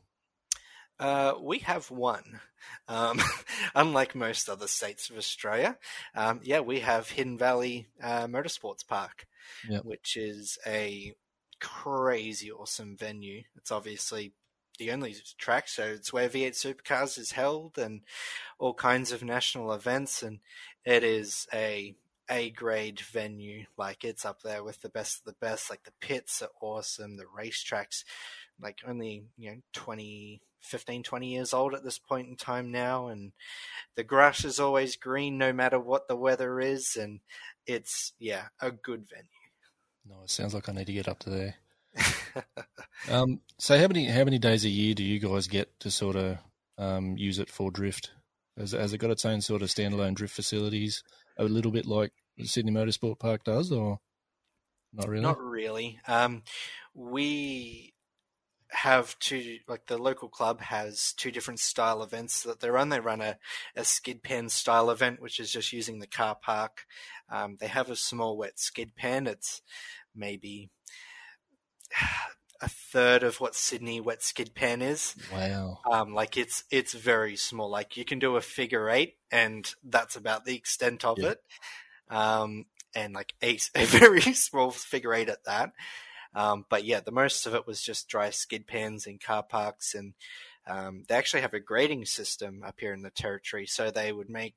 Uh, we have one. Um, unlike most other states of Australia, um, yeah, we have Hidden Valley uh, Motorsports Park, yep. which is a crazy awesome venue. It's obviously the only track, so it's where V8 Supercars is held and all kinds of national events, and it is a A grade venue. Like it's up there with the best of the best. Like the pits are awesome, the racetracks, like only you know 20, 15, 20 years old at this point in time now, and the grass is always green no matter what the weather is, and it's yeah a good venue. No, it sounds like I need to get up to there. um, so how many how many days a year do you guys get to sort of um, use it for drift? Has, has it got its own sort of standalone drift facilities, a little bit like Sydney Motorsport Park does, or not really? Not really. Um, we have two like the local club has two different style events that they run. They run a, a skid pan style event, which is just using the car park. Um, they have a small wet skid pan. It's maybe a third of what Sydney wet skid pan is. Wow. Um, like it's it's very small. Like you can do a figure eight, and that's about the extent of Yeah. it. Um, and like a, a very small figure eight at that. Um, but yeah, the most of it was just dry skid pans in car parks, and um, they actually have a grading system up here in the territory. So they would make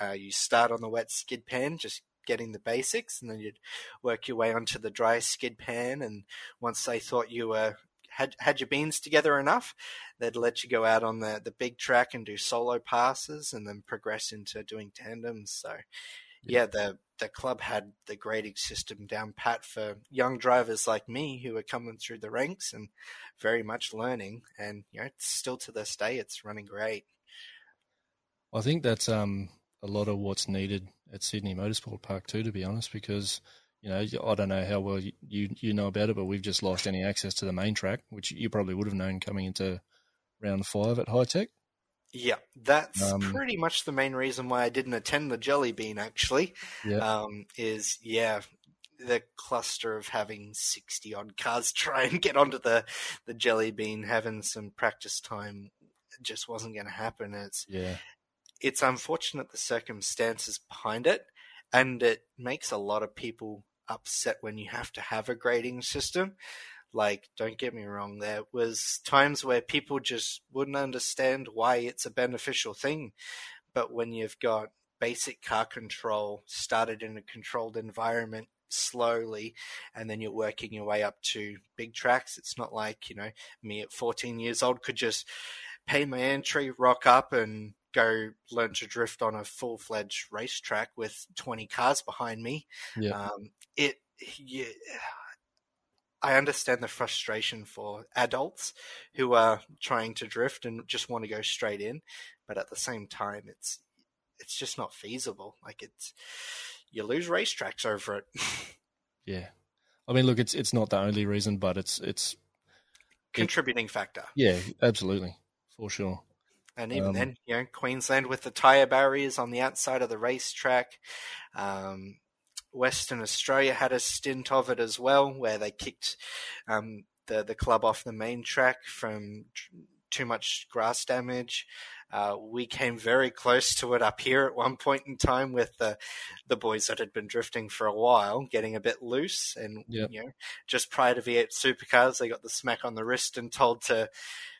uh, you start on the wet skid pan, just getting the basics, and then you'd work your way onto the dry skid pan. And once they thought you were had had your beans together enough, they'd let you go out on the the big track and do solo passes, and then progress into doing tandems. So yeah, the the club had the grading system down pat for young drivers like me who were coming through the ranks and very much learning. And you know, it's still to this day, it's running great. I think that's um a lot of what's needed at Sydney Motorsport Park too, to be honest, because you know I don't know how well you you, you know about it, but we've just lost any access to the main track, which you probably would have known coming into round five at High Tech. Yeah, that's Um, pretty much the main reason why I didn't attend the Jelly Bean. Actually, Yeah, um, is yeah, the cluster of having sixty odd cars try and get onto the the Jelly Bean, having some practice time, just wasn't going to happen. It's yeah, it's unfortunate the circumstances behind it, and it makes a lot of people upset when you have to have a grading system. Like, don't get me wrong, there was times where people just wouldn't understand why it's a beneficial thing. But when you've got basic car control started in a controlled environment slowly, and then you're working your way up to big tracks, it's not like, you know, me at 14 years old could just pay my entry, rock up, and go learn to drift on a full fledged racetrack with 20 cars behind me. yeah, Um, it, yeah, I understand the frustration for adults who are trying to drift and just want to go straight in, but at the same time, it's it's just not feasible. Like it's you lose racetracks over it. yeah. I mean, look, it's it's not the only reason, but it's it's Contributing factor. yeah, absolutely for sure. And even Um, then, you know, Queensland with the tyre barriers on the outside of the racetrack. Um, Western Australia had a stint of it as well, where they kicked um, the the club off the main track from too much grass damage. Uh, we came very close to it up here at one point in time with the the boys that had been drifting for a while getting a bit loose, and Yep. you know, just prior to V8 Supercars, they got the smack on the wrist and told to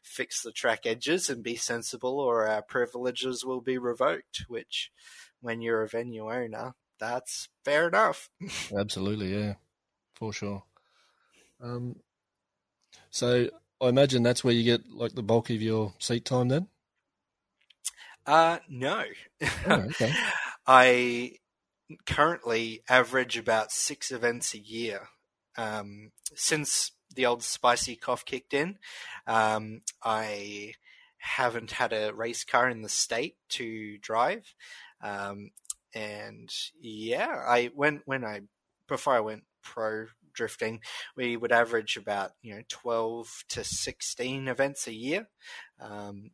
fix the track edges and be sensible, or our privileges will be revoked. Which, when you're a venue owner, that's fair enough. Absolutely, yeah, for sure. Um, so I imagine that's where you get like the bulk of your seat time then. Uh, no. Oh, okay. I currently average about six events a year. Um, since the old spicy cough kicked in, um, I haven't had a race car in the state to drive. Um, and yeah, I when when I before I went pro drifting, we would average about you know twelve to sixteen events a year. Um,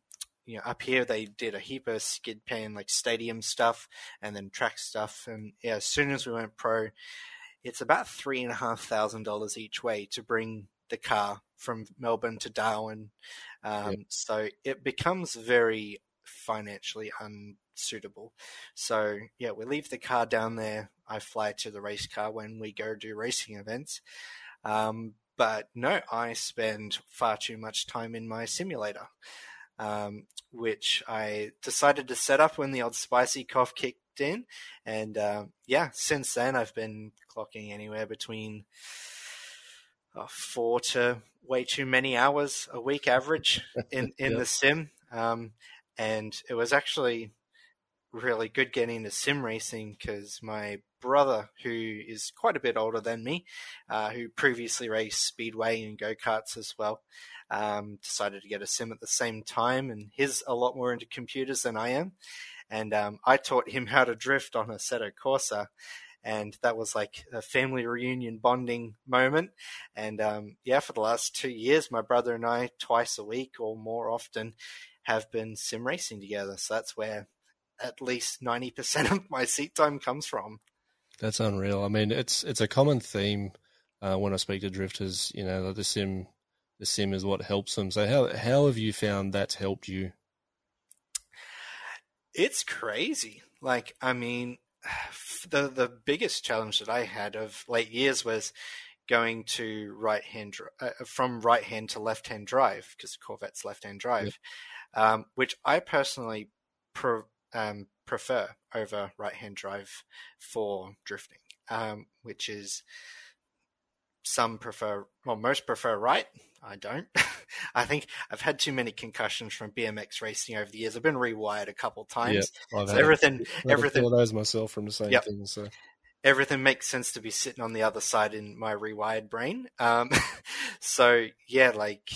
you know, up here they did a heap of skid pan like stadium stuff and then track stuff. And yeah, as soon as we went pro, it's about three and a half thousand dollars each way to bring the car from Melbourne to Darwin. Um. So it becomes very financially unsuitable. So yeah, we leave the car down there. I fly to the race car when we go do racing events. Um, but no, I spend far too much time in my simulator um, which I decided to set up when the old spicy cough kicked in. And um, yeah, since then I've been clocking anywhere between uh, four to way too many hours a week average in, in the sim. Um, and it was actually really good getting into sim racing because my brother, who is quite a bit older than me, uh, who previously raced speedway and go karts as well, um, decided to get a sim at the same time, and he's a lot more into computers than I am. And um, I taught him how to drift on Assetto Corsa, and that was like a family reunion bonding moment. And um, yeah, for the last two years, my brother and I, twice a week or more often, have been sim racing together. So that's where at least ninety percent of my seat time comes from. That's unreal. I mean, it's it's a common theme uh, when I speak to drifters. You know, the sim the sim is what helps them. So how how have you found that's helped you? It's crazy. Like, I mean, the the biggest challenge that I had of late years was going to right hand uh, from right hand to left hand drive because Corvette's left hand drive, yep. um, which I personally pro, um, prefer over right hand drive for drifting, um, which is some prefer, well, most prefer right. I don't. I think I've had too many concussions from BMX racing over the years. I've been rewired a couple times. Yeah, so everything, everything. All those myself from the same yep. thing. So everything makes sense to be sitting on the other side in my rewired brain. Um, so yeah, like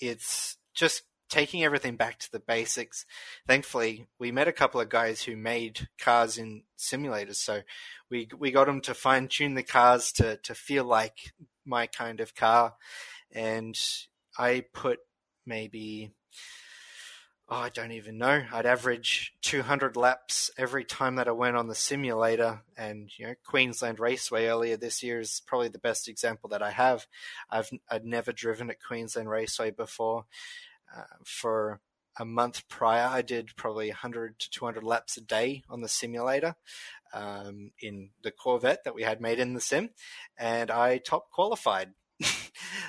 it's just taking everything back to the basics. Thankfully, we met a couple of guys who made cars in simulators, so we we got them to fine tune the cars to to feel like my kind of car, and I put maybe oh, I don't even know. I'd average 200 laps every time that I went on the simulator. And, you know, Queensland Raceway earlier this year is probably the best example that I have. I've I'd never driven at Queensland Raceway before. Uh, for a month prior, I did probably 100 to 200 laps a day on the simulator um, in the Corvette that we had made in the sim, and I top qualified.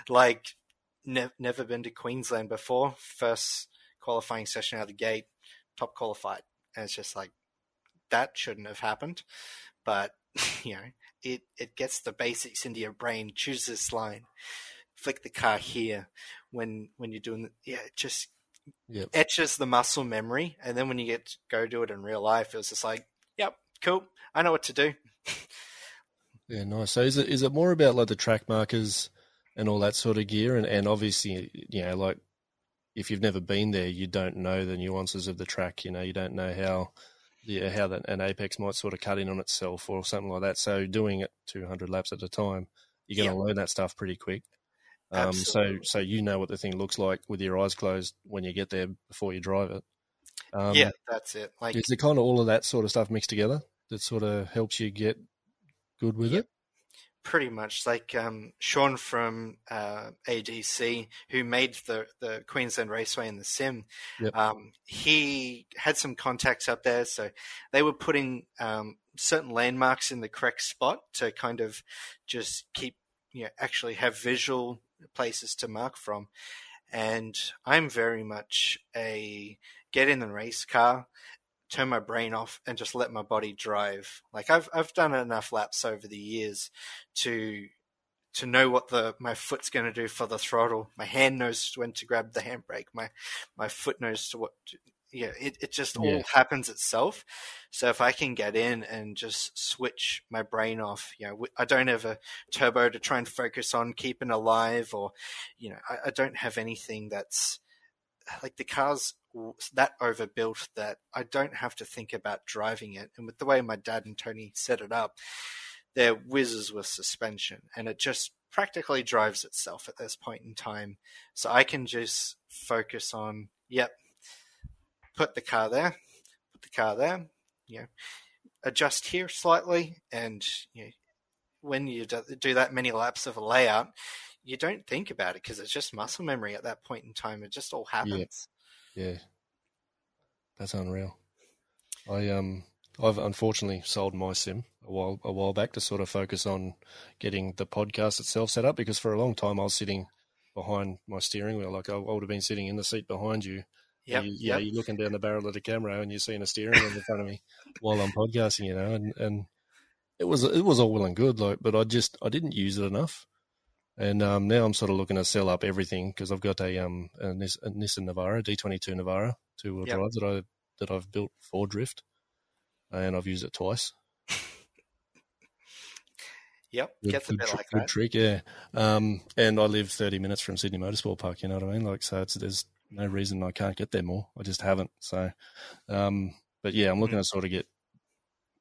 Like, ne- never been to Queensland before. First qualifying session out of the gate, top qualified. And it's just like, that shouldn't have happened. But, you know, it, it gets the basics into your brain. Choose this line, flick the car here. When, when you're doing, the, yeah, it just yep. etches the muscle memory. And then when you get to go do it in real life, it was just like, yep, cool. I know what to do. yeah, nice. So is it, is it more about like the track markers and all that sort of gear? And, and obviously, you know, like if you've never been there, you don't know the nuances of the track. You know, you don't know how yeah, how that, an apex might sort of cut in on itself or something like that. So doing it 200 laps at a time, you're going to learn that stuff pretty quick. Um, so so you know what the thing looks like with your eyes closed when you get there before you drive it. Um, yeah, that's it. Like, is it kind of all of that sort of stuff mixed together that sort of helps you get good with it? Pretty much like um, Sean from uh, ADC, who made the, the Queensland Raceway in the sim. Yep. Um, he had some contacts up there, so they were putting um, certain landmarks in the correct spot to kind of just keep, you know, actually have visual places to mark from. And I'm very much a get in the race car turn my brain off and just let my body drive. Like I've I've done enough laps over the years to to know what the my foot's going to do for the throttle. My hand knows when to grab the handbrake. My my foot knows to what. To, yeah, it it just all happens itself. So if I can get in and just switch my brain off, you know, I don't have a turbo to try and focus on keeping alive, or you know, I, I don't have anything that's like the car's that overbuilt that I don't have to think about driving it. And with the way my dad and Tony set it up, they're whizzes with suspension, and it just practically drives itself at this point in time. So I can just focus on, yep, put the car there, put the car there, you know, adjust here slightly, and you know, when you do that many laps of a layout, you don't think about it because it's just muscle memory at that point in time. It just all happens. Yeah, that's unreal. I um, I've unfortunately sold my sim a while a while back to sort of focus on getting the podcast itself set up because for a long time I was sitting behind my steering wheel, like I, would have been sitting in the seat behind you. Yeah, you, yeah. You're looking down the barrel of the camera and you're seeing a steering wheel in front of me while I'm podcasting, you know, and and it was it was all well and good, like, but I just I didn't use it enough. And um, now I'm sort of looking to sell up everything because I've got a, um, a, Nissan Navara, D22 Navara, two wheel yep. drive that I that I've built for drift, and I've used it twice. Yep, good, gets a bit like good that. trick, yeah. Um, and I live 30 minutes from Sydney Motorsport Park. You know what I mean? Like, so it's there's no reason I can't get there more. I just haven't. So, um, but yeah, I'm looking mm. to sort of get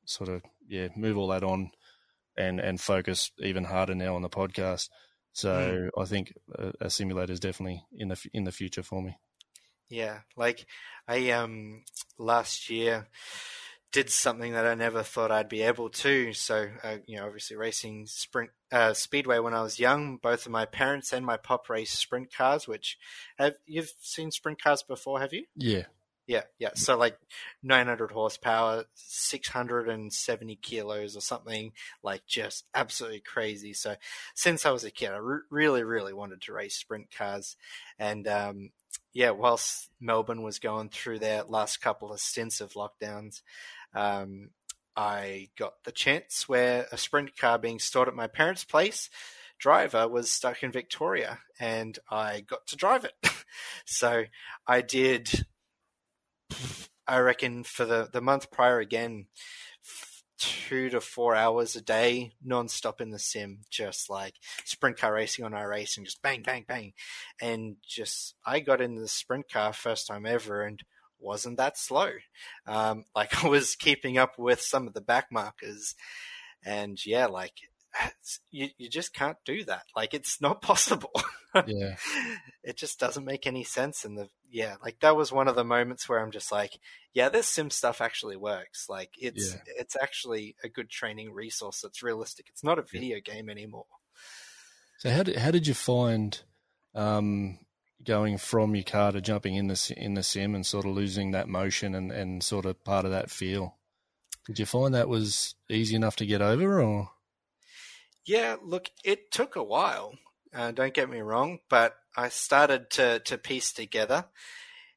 sort of yeah move all that on and and focus even harder now on the podcast. So mm. I think a, a simulator is definitely in the in the future for me. Yeah, like I um last year did something that I never thought I'd be able to. So, uh, you know, obviously racing sprint uh, speedway when I was young. Both of my parents and my pop race sprint cars. Which have you've seen sprint cars before? Have you? Yeah, yeah, yeah. So like 900 horsepower, 670 kilos or something, like just absolutely crazy. So since I was a kid, I re- really, really wanted to race sprint cars. And um, yeah, whilst Melbourne was going through their last couple of stints of lockdowns, um, I got the chance where a sprint car being stored at my parents' place driver was stuck in Victoria and I got to drive it. so I did I reckon for the, the month prior again, two to four hours a day, non-stop in the sim, just like sprint car racing on iRacing, just bang, bang, bang. And just, I got in the sprint car first time ever and wasn't that slow. Um, like I was keeping up with some of the back markers and yeah, like you, you just can't do that. Like it's not possible. yeah. It just doesn't make any sense. And the, yeah, like that was one of the moments where I'm just like, yeah, this sim stuff actually works. Like it's, yeah. it's actually a good training resource that's realistic. It's not a video yeah. game anymore. So how did, how did you find, um, going from your car to jumping in the, in the sim and sort of losing that motion and, and sort of part of that feel? Did you find that was easy enough to get over or? Yeah, look, it took a while. Uh, don't get me wrong, but I started to to piece together.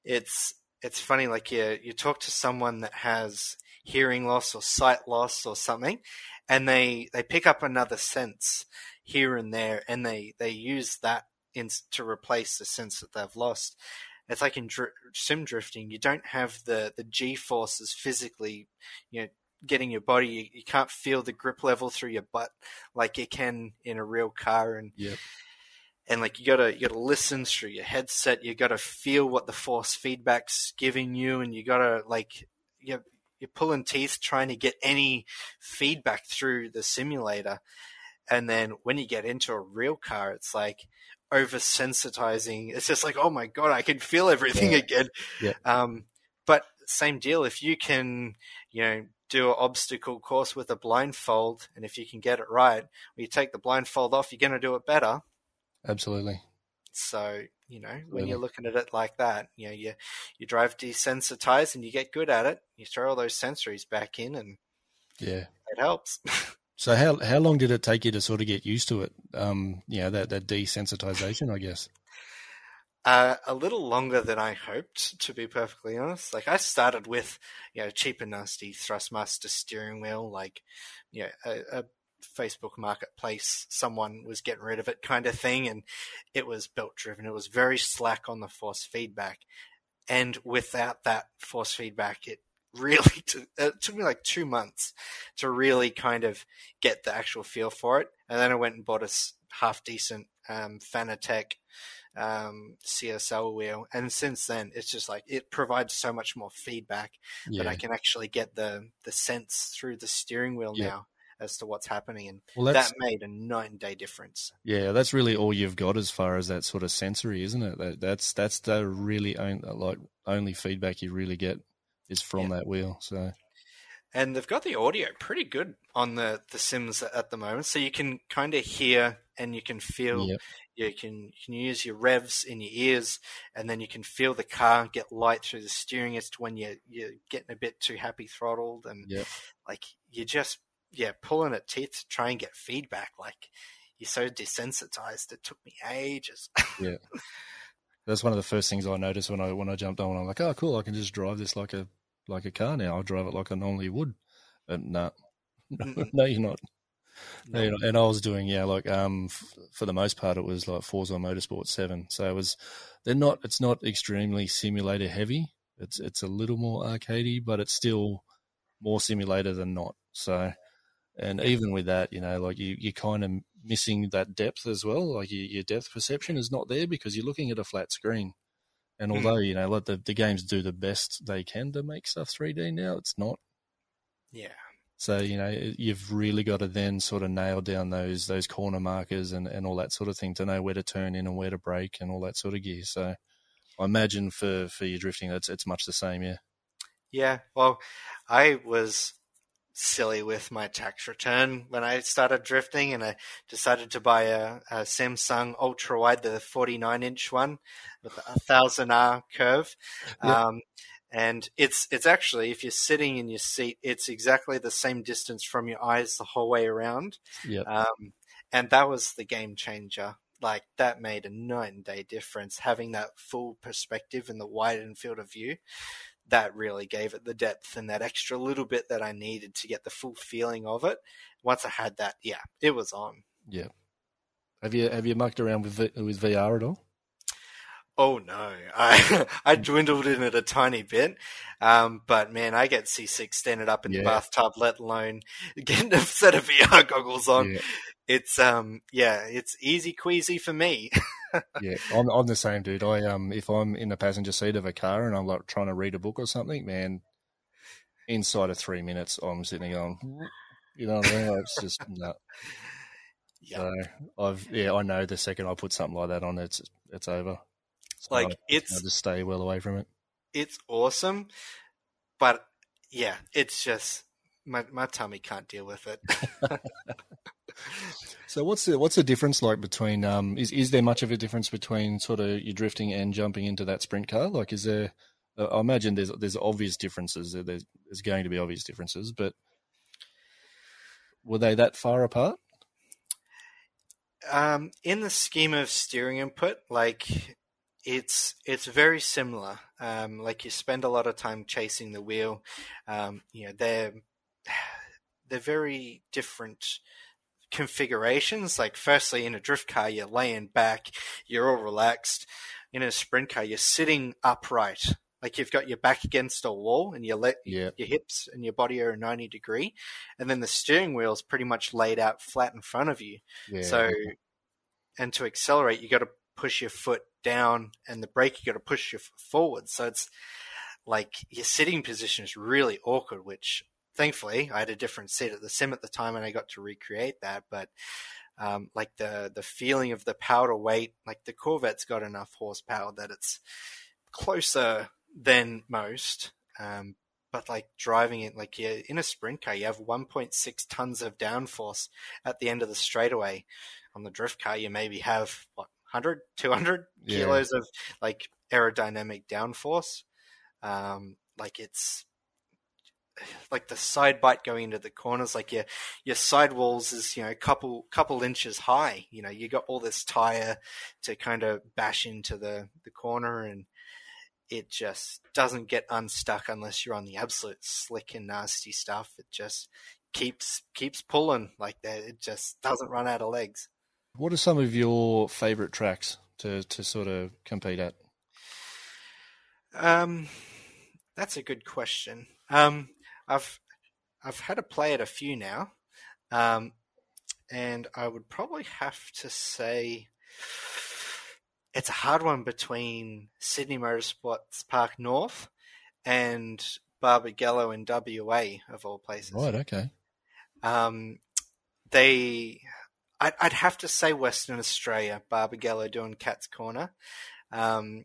It's it's funny, like you you talk to someone that has hearing loss or sight loss or something, and they they pick up another sense here and there, and they they use that in to replace the sense that they've lost. It's like in dr- sim drifting, you don't have the the g forces physically, you know, getting your body. You, you, can't feel the grip level through your butt like you can in a real car, and yep. and like you gotta you gotta listen through your headset. You gotta feel what the force feedback's giving you, and you gotta like you you're pulling teeth trying to get any feedback through the simulator. And then when you get into a real car, it's like oversensitizing. It's just like, oh my god, I can feel everything yeah. again. Yeah. Um, but same deal. If you can, you know, do an obstacle course with a blindfold, and if you can get it right, when you take the blindfold off, you're going to do it better. Absolutely. So you know, Absolutely. when you're looking at it like that, you know, you you drive desensitized and you get good at it. You throw all those sensories back in, and yeah, it helps. so how how long did it take you to sort of get used to it? Um, you know, that that desensitization, I guess. Uh, a little longer than I hoped, to be perfectly honest. Like I started with, you know, cheap and nasty Thrustmaster steering wheel, like, you know, a, a Facebook marketplace, someone was getting rid of it kind of thing. And it was belt driven. It was very slack on the force feedback. And without that force feedback, it really t- it took me like two months to really kind of get the actual feel for it. And then I went and bought a half decent um, Fanatec um, CSL wheel, and since then it's just like it provides so much more feedback yeah. that I can actually get the the sense through the steering wheel yeah. now as to what's happening, and well, that made a night and day difference. Yeah, that's really all you've got as far as that sort of sensory, isn't it? That, that's that's the really only, like only feedback you really get is from yeah. that wheel. So and they've got the audio pretty good on the the Sims at the moment, so you can kind of hear and you can feel. Yep. You can you can use your revs in your ears, and then you can feel the car get light through the steering as to when you're you're getting a bit too happy throttled, and yep. like you're just yeah pulling at teeth to try and get feedback. Like you're so desensitized, it took me ages. yeah, that's one of the first things I noticed when I when I jumped on. I'm like, oh, cool, I can just drive this like a like a car now. I'll drive it like I normally would. But no, no, no you're not. No. You and I was doing yeah, like um, f- for the most part, it was like Forza Motorsport Seven. So it was, they're not. It's not extremely simulator heavy. It's it's a little more arcadey, but it's still more simulator than not. So, and even with that, you know, like you you're kind of missing that depth as well. Like your, your depth perception is not there because you're looking at a flat screen. And hmm. although you know, let the the games do the best they can to make stuff 3D now, it's not. Yeah. So you know you've really got to then sort of nail down those those corner markers and, and all that sort of thing to know where to turn in and where to brake and all that sort of gear. So I imagine for for your drifting, it's it's much the same. Yeah. Yeah. Well, I was silly with my tax return when I started drifting, and I decided to buy a, a Samsung ultra wide, the 49 inch one with a thousand R curve. Yep. Um, and it's it's actually if you're sitting in your seat, it's exactly the same distance from your eyes the whole way around. Yeah. Um, and that was the game changer. Like that made a night and day difference. Having that full perspective and the widened field of view, that really gave it the depth and that extra little bit that I needed to get the full feeling of it. Once I had that, yeah, it was on. Yeah. Have you have you mucked around with with VR at all? Oh no, I I dwindled in it a tiny bit, um, but man, I get seasick standing up in yeah. the bathtub, let alone getting a set of VR goggles on. Yeah. It's um, yeah, it's easy queasy for me. yeah, I'm I'm the same, dude. I um, if I'm in the passenger seat of a car and I'm like trying to read a book or something, man, inside of three minutes, I'm sitting going, you know what I mean? it's just no. Yeah. So I've yeah, I know the second I put something like that on, it's it's over. Like I, it's I just stay well away from it. It's awesome, but yeah, it's just my my tummy can't deal with it. so what's the what's the difference like between um is is there much of a difference between sort of you drifting and jumping into that sprint car? Like is there uh, I imagine there's there's obvious differences. There's there's going to be obvious differences, but were they that far apart? Um, in the scheme of steering input, like it's it's very similar. Um, like you spend a lot of time chasing the wheel. Um, you know, they're they're very different configurations. Like, firstly, in a drift car, you're laying back, you're all relaxed. In a sprint car, you're sitting upright. Like you've got your back against a wall and your le- yeah. your hips and your body are 90 degree, and then the steering wheel is pretty much laid out flat in front of you. Yeah. So, and to accelerate, you got to push your foot down, and the brake you got to push foot forward. So it's like your sitting position is really awkward. Which thankfully I had a different seat at the sim at the time, and I got to recreate that. But um, like the the feeling of the power to weight, like the Corvette's got enough horsepower that it's closer than most. Um, but like driving it, like you're in a sprint car, you have 1.6 tons of downforce at the end of the straightaway. On the drift car, you maybe have what 100, 200 yeah. kilos of like aerodynamic downforce. Um, like it's like the side bite going into the corners, like your your sidewalls is you know a couple couple inches high. You know you got all this tire to kind of bash into the the corner, and it just doesn't get unstuck unless you're on the absolute slick and nasty stuff. It just keeps keeps pulling like that. It just doesn't run out of legs. What are some of your favourite tracks to, to sort of compete at? Um, that's a good question. Um, I've I've had a play at a few now, um, and I would probably have to say it's a hard one between Sydney Motorsports Park North and Barbagallo in WA of all places. Right. Okay. Um, they I'd, I'd have to say Western Australia, Barbagallo doing Cat's Corner. Um,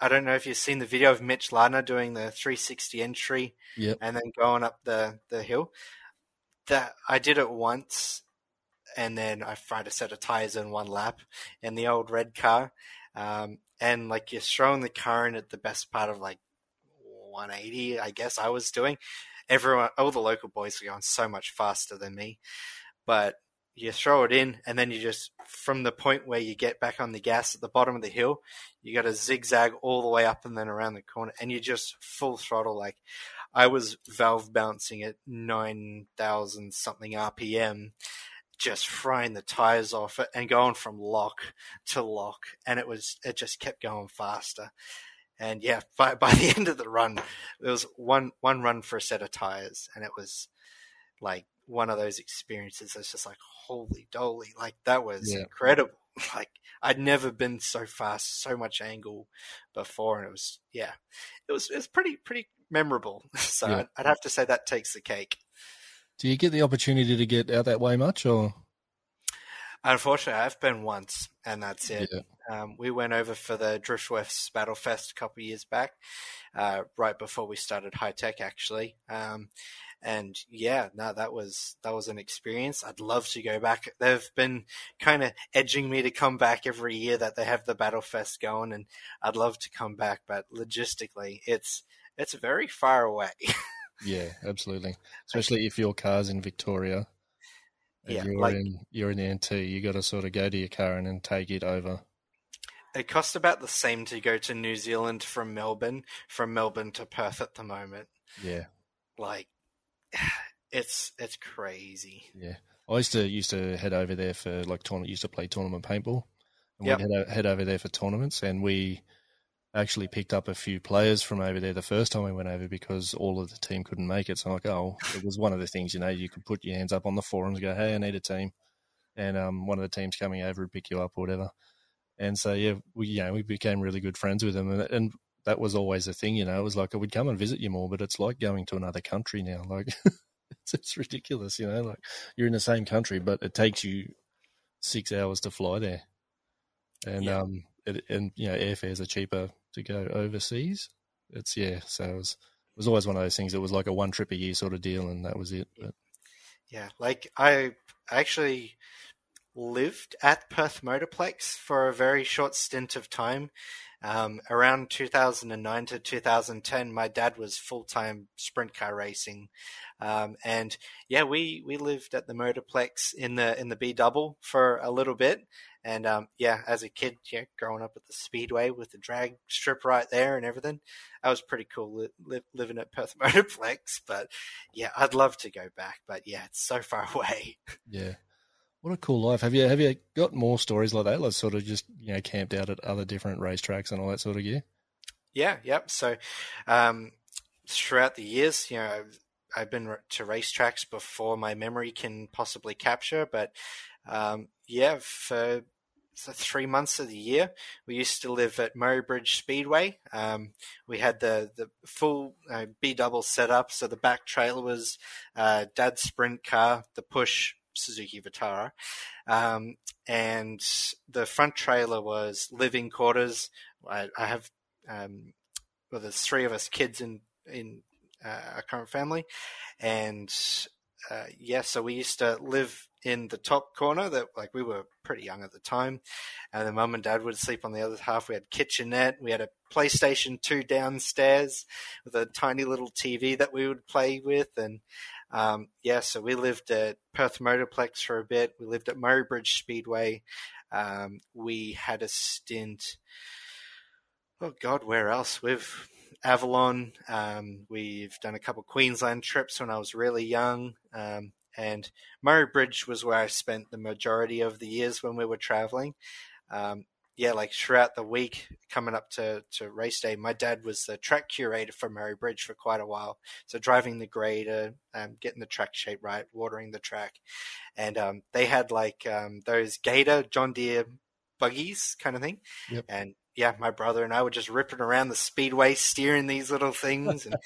I don't know if you've seen the video of Mitch Larner doing the 360 entry yep. and then going up the, the hill. That I did it once, and then I tried a set of tires in one lap in the old red car. Um, and like you're throwing the car in at the best part of like 180, I guess I was doing. Everyone, all the local boys were going so much faster than me, but you throw it in, and then you just from the point where you get back on the gas at the bottom of the hill, you got to zigzag all the way up and then around the corner, and you just full throttle. Like I was valve bouncing at nine thousand something RPM, just frying the tires off it and going from lock to lock, and it was it just kept going faster. And yeah, by by the end of the run, there was one one run for a set of tires, and it was like one of those experiences that's just like holy dolly like that was yeah. incredible like i'd never been so fast so much angle before and it was yeah it was it was pretty pretty memorable so yeah. I'd, have to say that takes the cake Do you get the opportunity to get out that way much, or? Unfortunately, I've been once, and that's it. Yeah. Um, we went over for the Driftwest Battle Fest a couple of years back, uh, right before we started Hi-Tec, actually. Um, and yeah, no, that was that was an experience. I'd love to go back. They've been kind of edging me to come back every year that they have the Battle Fest going, and I'd love to come back, but logistically, it's it's very far away. yeah, absolutely. Especially if your car's in Victoria yeah, you're like, in you're in the NT, you got to sort of go to your car and then take it over. It costs about the same to go to New Zealand from Melbourne, from Melbourne to Perth at the moment. Yeah, like it's it's crazy. Yeah, I used to used to head over there for like tournament. Used to play tournament paintball, and yep. we'd head, head over there for tournaments, and we actually picked up a few players from over there the first time we went over because all of the team couldn't make it. So I'm like, oh, it was one of the things, you know, you could put your hands up on the forums and go, hey, I need a team. And um, one of the teams coming over would pick you up or whatever. And so, yeah, we, you know, we became really good friends with them. And, and that was always a thing, you know, it was like, I would come and visit you more, but it's like going to another country now. Like, it's, it's ridiculous, you know, like you're in the same country, but it takes you six hours to fly there. And, yeah. um, it, and, you know, airfares are cheaper to go overseas. It's yeah, so it was it was always one of those things. It was like a one trip a year sort of deal, and that was it. But yeah, like I actually lived at Perth Motorplex for a very short stint of time. Um, around 2009 to 2010, my dad was full time sprint car racing, um, and yeah, we, we lived at the Motorplex in the in the B double for a little bit, and um, yeah, as a kid, yeah, growing up at the Speedway with the drag strip right there and everything, that was pretty cool li- li- living at Perth Motorplex. But yeah, I'd love to go back, but yeah, it's so far away. Yeah, what a cool life. Have you have you got more stories like that? Like sort of just you know camped out at other different racetracks and all that sort of gear. Yeah, yep. So um, throughout the years, you know. I've, I've been to racetracks before my memory can possibly capture, but um, yeah, for the three months of the year, we used to live at Murray Bridge Speedway. Um, we had the the full uh, B double setup, so the back trailer was uh, Dad's sprint car, the push Suzuki Vitara, um, and the front trailer was living quarters. I, I have um, well, there's three of us kids in in uh, our current family, and uh, yeah, so we used to live in the top corner that like we were pretty young at the time. And then mum and dad would sleep on the other half. We had kitchenette. We had a playstation 2 downstairs with a tiny little tv that we would play with. And um, yeah so we lived at perth motorplex for a bit. We lived at murray bridge speedway. Um, we had a stint oh god where else? We've avalon um, we've done a couple queensland trips when i was really young. Um, and Murray Bridge was where I spent the majority of the years when we were traveling. Um, yeah, like throughout the week coming up to, to race day, my dad was the track curator for Murray Bridge for quite a while. So driving the grader, um, getting the track shape right, watering the track. And um, they had like um, those Gator John Deere buggies kind of thing. Yep. And yeah, my brother and I were just ripping around the speedway, steering these little things. And,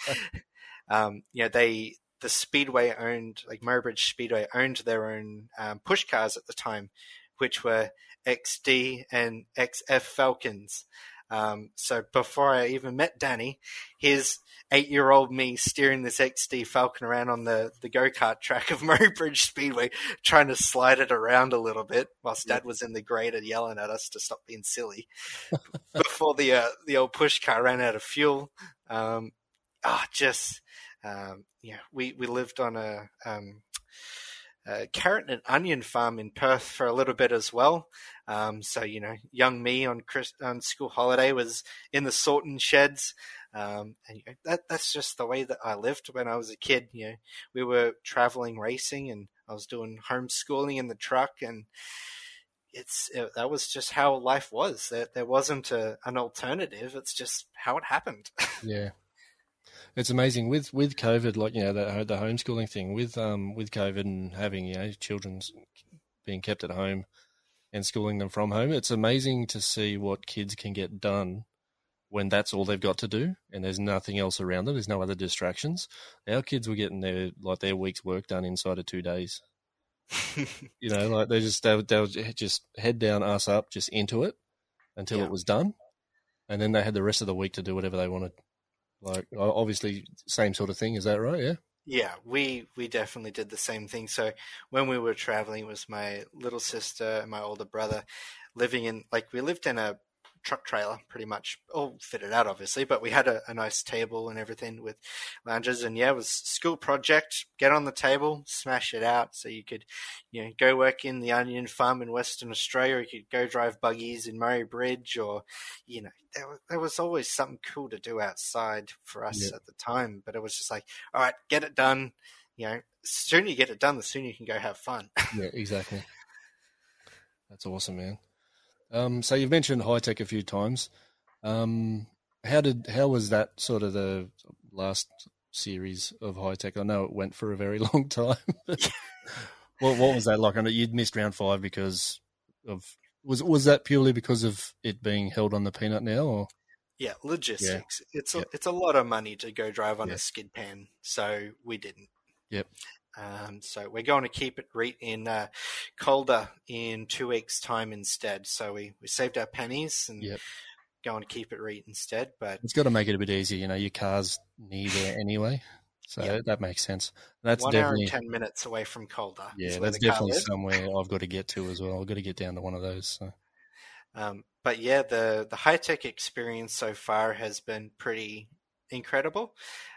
um, you know, they, the Speedway owned, like Murray Bridge Speedway owned their own um, push cars at the time, which were XD and XF Falcons. Um, so before I even met Danny, here's eight year old me steering this XD Falcon around on the, the go kart track of Murray Bridge Speedway, trying to slide it around a little bit, whilst Dad was in the grader yelling at us to stop being silly. before the uh, the old push car ran out of fuel. Um, oh, just um, yeah, we, we lived on a, um, a, carrot and onion farm in Perth for a little bit as well. Um, so you know, young me on Chris, on school holiday was in the sorting sheds, um, and you know, that that's just the way that I lived when I was a kid. You know, we were traveling racing, and I was doing homeschooling in the truck, and it's it, that was just how life was. There, there wasn't a, an alternative. It's just how it happened. Yeah, it's amazing with with COVID, like you know the the homeschooling thing with um with COVID and having you know children being kept at home and schooling them from home. It's amazing to see what kids can get done when that's all they've got to do and there's nothing else around them. There's no other distractions. Our kids were getting their like their week's work done inside of two days. you know, like they just they, they would just head down, ass up, just into it until Yeah. it was done, and then they had the rest of the week to do whatever they wanted. Like obviously, same sort of thing. Is that right? Yeah. Yeah, we we definitely did the same thing. So when we were traveling, it was my little sister and my older brother living in like we lived in a truck trailer, pretty much all fitted out, obviously, but we had a, a nice table and everything with lounges. And yeah, it was school project. Get on the table, smash it out. So you could, you know, go work in the onion farm in Western Australia. Or you could go drive buggies in Murray Bridge, or you know, there was, there was always something cool to do outside for us Yeah. at the time. But it was just like all right, get it done. You know, sooner you get it done, the sooner you can go have fun. Yeah, exactly. That's awesome, man. Um, so you've mentioned Hi-Tec a few times. Um, how did how was that sort of the last series of Hi-Tec? I know it went for a very long time. what what was that like? I know you'd missed round five because of was was that purely because of it being held on the peanut now, or yeah, logistics. It's a, Yeah. it's a lot of money to go drive on Yeah. a skid pan, so we didn't. Yep. Um, so we're going to keep it re- in uh, Calder in two weeks' time instead. So we, we saved our pennies and Yep. going to keep it reet instead. But it's got to make it a bit easier? You know, your car's near there anyway, so Yep. that makes sense. That's one hour and ten minutes away from Calder. yeah, that's definitely somewhere I've got to get to as well. I've got to get down to one of those. So. Um, but yeah, the the Hi-Tec experience so far has been pretty incredible.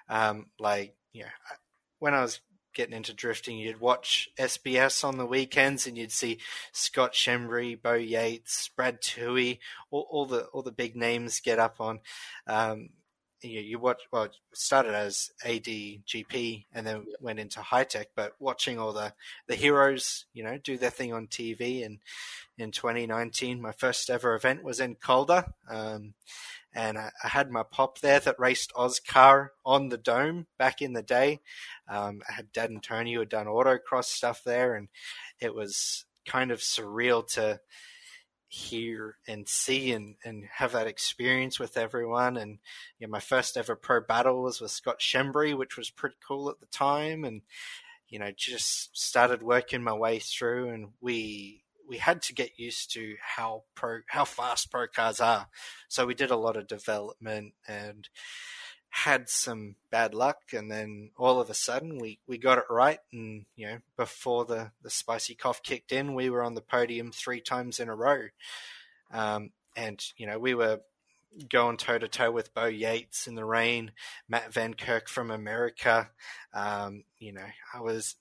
Um, like I- when I was getting into drifting, you'd watch SBS on the weekends, and you'd see Scott Shembry, Beau Yates, Brad Tuohy, all, all the all the big names get up on. Um, you, you watch well, started as ADGP and then went into Hi-Tec, but watching all the the heroes, you know, do their thing on TV and in 2019. My first ever event was in Calder, um, and I, I had my pop there that raced Oscar on the dome back in the day. Um, I had Dad and Tony who had done autocross stuff there, and it was kind of surreal to hear and see and, and have that experience with everyone. And you know, my first ever pro battle was with Scott Shembry, which was pretty cool at the time. And you know, just started working my way through, and we we had to get used to how pro how fast pro cars are. So we did a lot of development and had some bad luck and then all of a sudden we, we got it right and you know before the, the spicy cough kicked in we were on the podium three times in a row um, and you know we were going toe to toe with Beau Yates in the rain Matt Van Kirk from America um, you know I was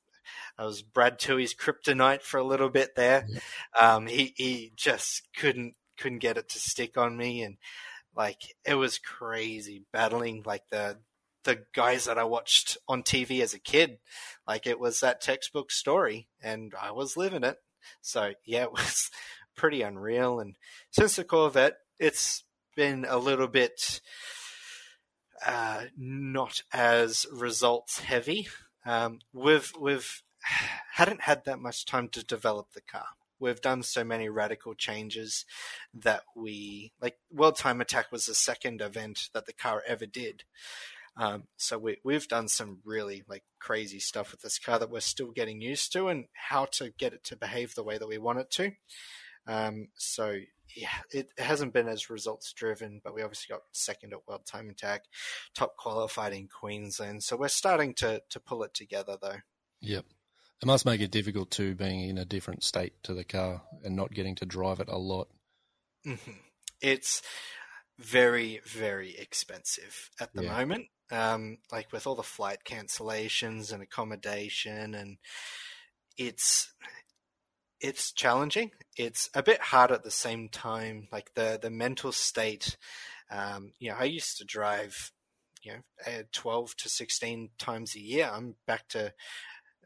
I was Brad Tuohy's kryptonite for a little bit there. Um, he he just couldn't couldn't get it to stick on me, and like it was crazy battling like the the guys that I watched on TV as a kid. Like it was that textbook story, and I was living it. So yeah, it was pretty unreal. And since the Corvette, it's been a little bit uh, not as results heavy. Um, we've we've hadn't had that much time to develop the car. We've done so many radical changes that we like. World Time Attack was the second event that the car ever did. Um, so we we've done some really like crazy stuff with this car that we're still getting used to and how to get it to behave the way that we want it to. Um, so yeah, it hasn't been as results driven, but we obviously got second at World Time Attack, top qualified in Queensland. So we're starting to to pull it together though. Yep. It must make it difficult too, being in a different state to the car and not getting to drive it a lot. Mm-hmm. It's very, very expensive at the Yeah. moment. Um, like with all the flight cancellations and accommodation, and it's it's challenging. It's a bit hard at the same time. Like the the mental state. Um, you know, I used to drive, you know, uh, twelve to sixteen times a year. I'm back to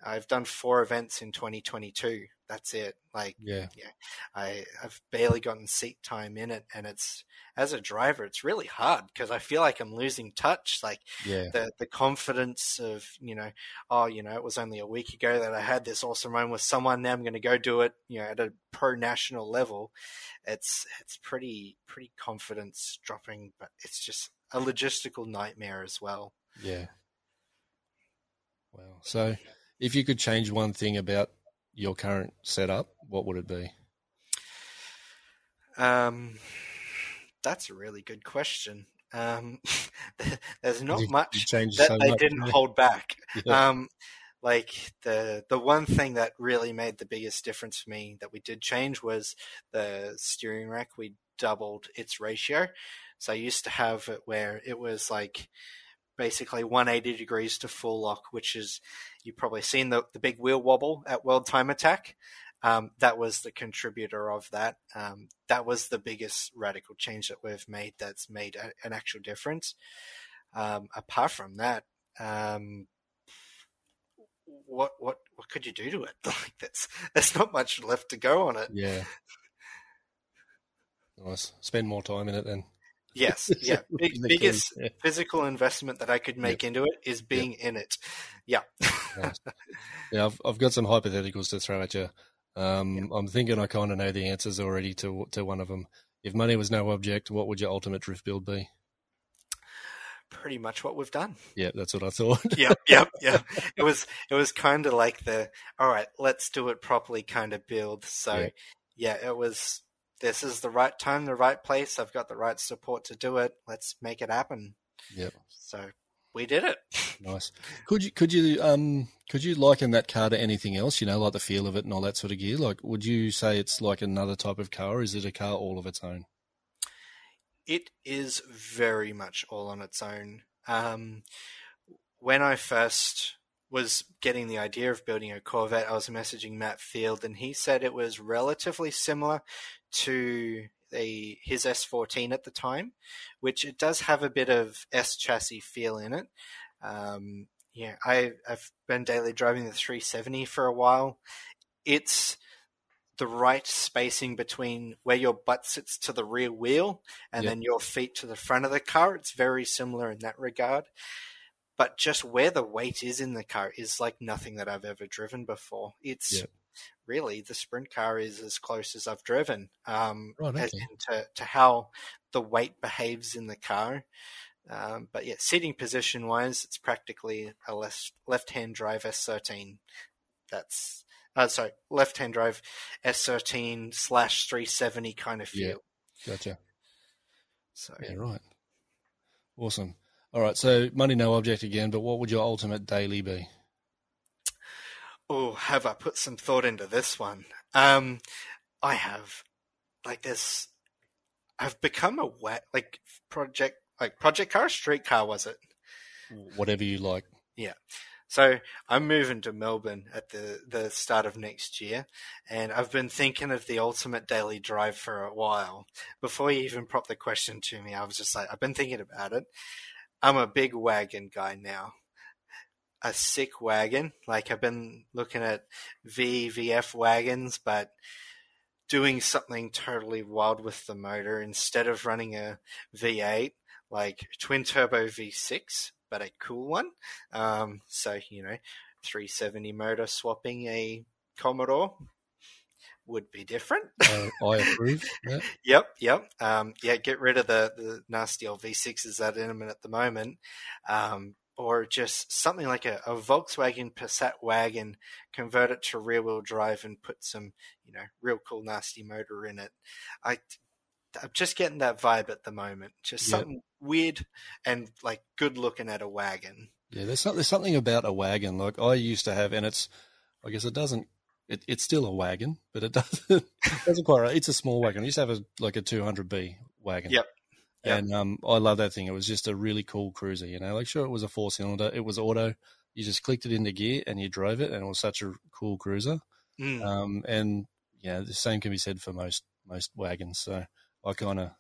I've done four events in 2022. That's it. Like, Yeah. yeah, I I've barely gotten seat time in it, and it's as a driver, it's really hard because I feel like I'm losing touch. Like Yeah. the the confidence of you know, oh, you know, it was only a week ago that I had this awesome run with someone. Now I'm going to go do it, you know, at a pro national level. It's it's pretty pretty confidence dropping, but it's just a logistical nightmare as well. Yeah. Well, So, if you could change one thing about your current setup, what would it be? Um, that's a really good question. Um, there's not You- much you that so they much, didn't yeah. hold back. Yeah. Um, like the the one thing that really made the biggest difference for me that we did change was the steering rack. We doubled its ratio. So I used to have it where it was like basically 180 degrees to full lock, which is you've probably seen the the big wheel wobble at World Time Attack. Um, that was the contributor of that. Um, that was the biggest radical change that we've made. That's made a, an actual difference. Um, apart from that, um, what what what could you do to it? Like that's there's not much left to go on it. yeah. Nice. Spend more time in it then. Yes, yeah. Big, biggest yeah. physical investment that I could make into it is being in it. Yeah. Nice. Yeah, I've, I've got some hypotheticals to throw at you. Um, I'm thinking I kind of know the answers already to to one of them. If money was no object, what would your ultimate drift build be? Pretty much what we've done. Yeah, that's what I thought. yep, yep, yep. It was it was kind of like the all right, let's do it properly kind of build. So Yeah. yeah. it was this is the right time, the right place. I've got the right support to do it. Let's make it happen. Yep. So we did it. Nice. Could you could you um could you liken that car to anything else? You know, like the feel of it and all that sort of gear. Like, would you say it's like another type of car? Or is it a car all of its own? It is very much all on its own. Um, when I first was getting the idea of building a Corvette, I was messaging Matt Field, and he said it was relatively similar to the his S14 at the time, which it does have a bit of S chassis feel in it. Um, yeah, I, I've been daily driving the 370 for a while. It's the right spacing between where your butt sits to the rear wheel and Yep. then your feet to the front of the car. It's very similar in that regard. But just where the weight is in the car is like nothing that I've ever driven before. It's Yep. Really the sprint car is as close as I've driven. Um, Right, as okay. to, to how the weight behaves in the car. Um, but yeah, seating position wise, it's practically a left left hand drive S13. That's uh, sorry, left hand drive S13 slash 370 kind of Yeah. feel. Gotcha. So Yeah, right. Awesome. All right. So money no object again, but what would your ultimate daily be? Oh, have I put some thought into this one? Um, I have. Like this, I've become a wet like project like project car, street car was it? Whatever you like. Yeah. So I'm moving to Melbourne at the the start of next year, and I've been thinking of the ultimate daily drive for a while. Before you even prop the question to me, I was just like, I've been thinking about it. I'm a big wagon guy now. A sick wagon. Like I've been looking at VVF wagons, but doing something totally wild with the motor instead of running a V8, like twin turbo V6, but a cool one. Um, so you know, 370 motor swapping a Commodore would be different. Uh, I approve. Yeah. Yep, yep. Um, yeah, get rid of the, the nasty old V6s that are in them at the moment. Um, or just something like a, a Volkswagen Passat wagon, convert it to rear wheel drive and put some, you know, real cool nasty motor in it. I, I'm just getting that vibe at the moment. Just Yep. something weird and like good looking at a wagon. Yeah, there's there's something about a wagon. Like I used to have, and it's, I guess it doesn't. It, it's still a wagon, but it doesn't. it doesn't quite. Right. It's a small wagon. I used to have a like a 200B wagon. Yep. Yep. And um, I love that thing. It was just a really cool cruiser. You know, like sure it was a four cylinder. It was auto. You just clicked it into gear and you drove it, and it was such a cool cruiser. Mm. Um, and yeah, the same can be said for most most wagons. So I kind of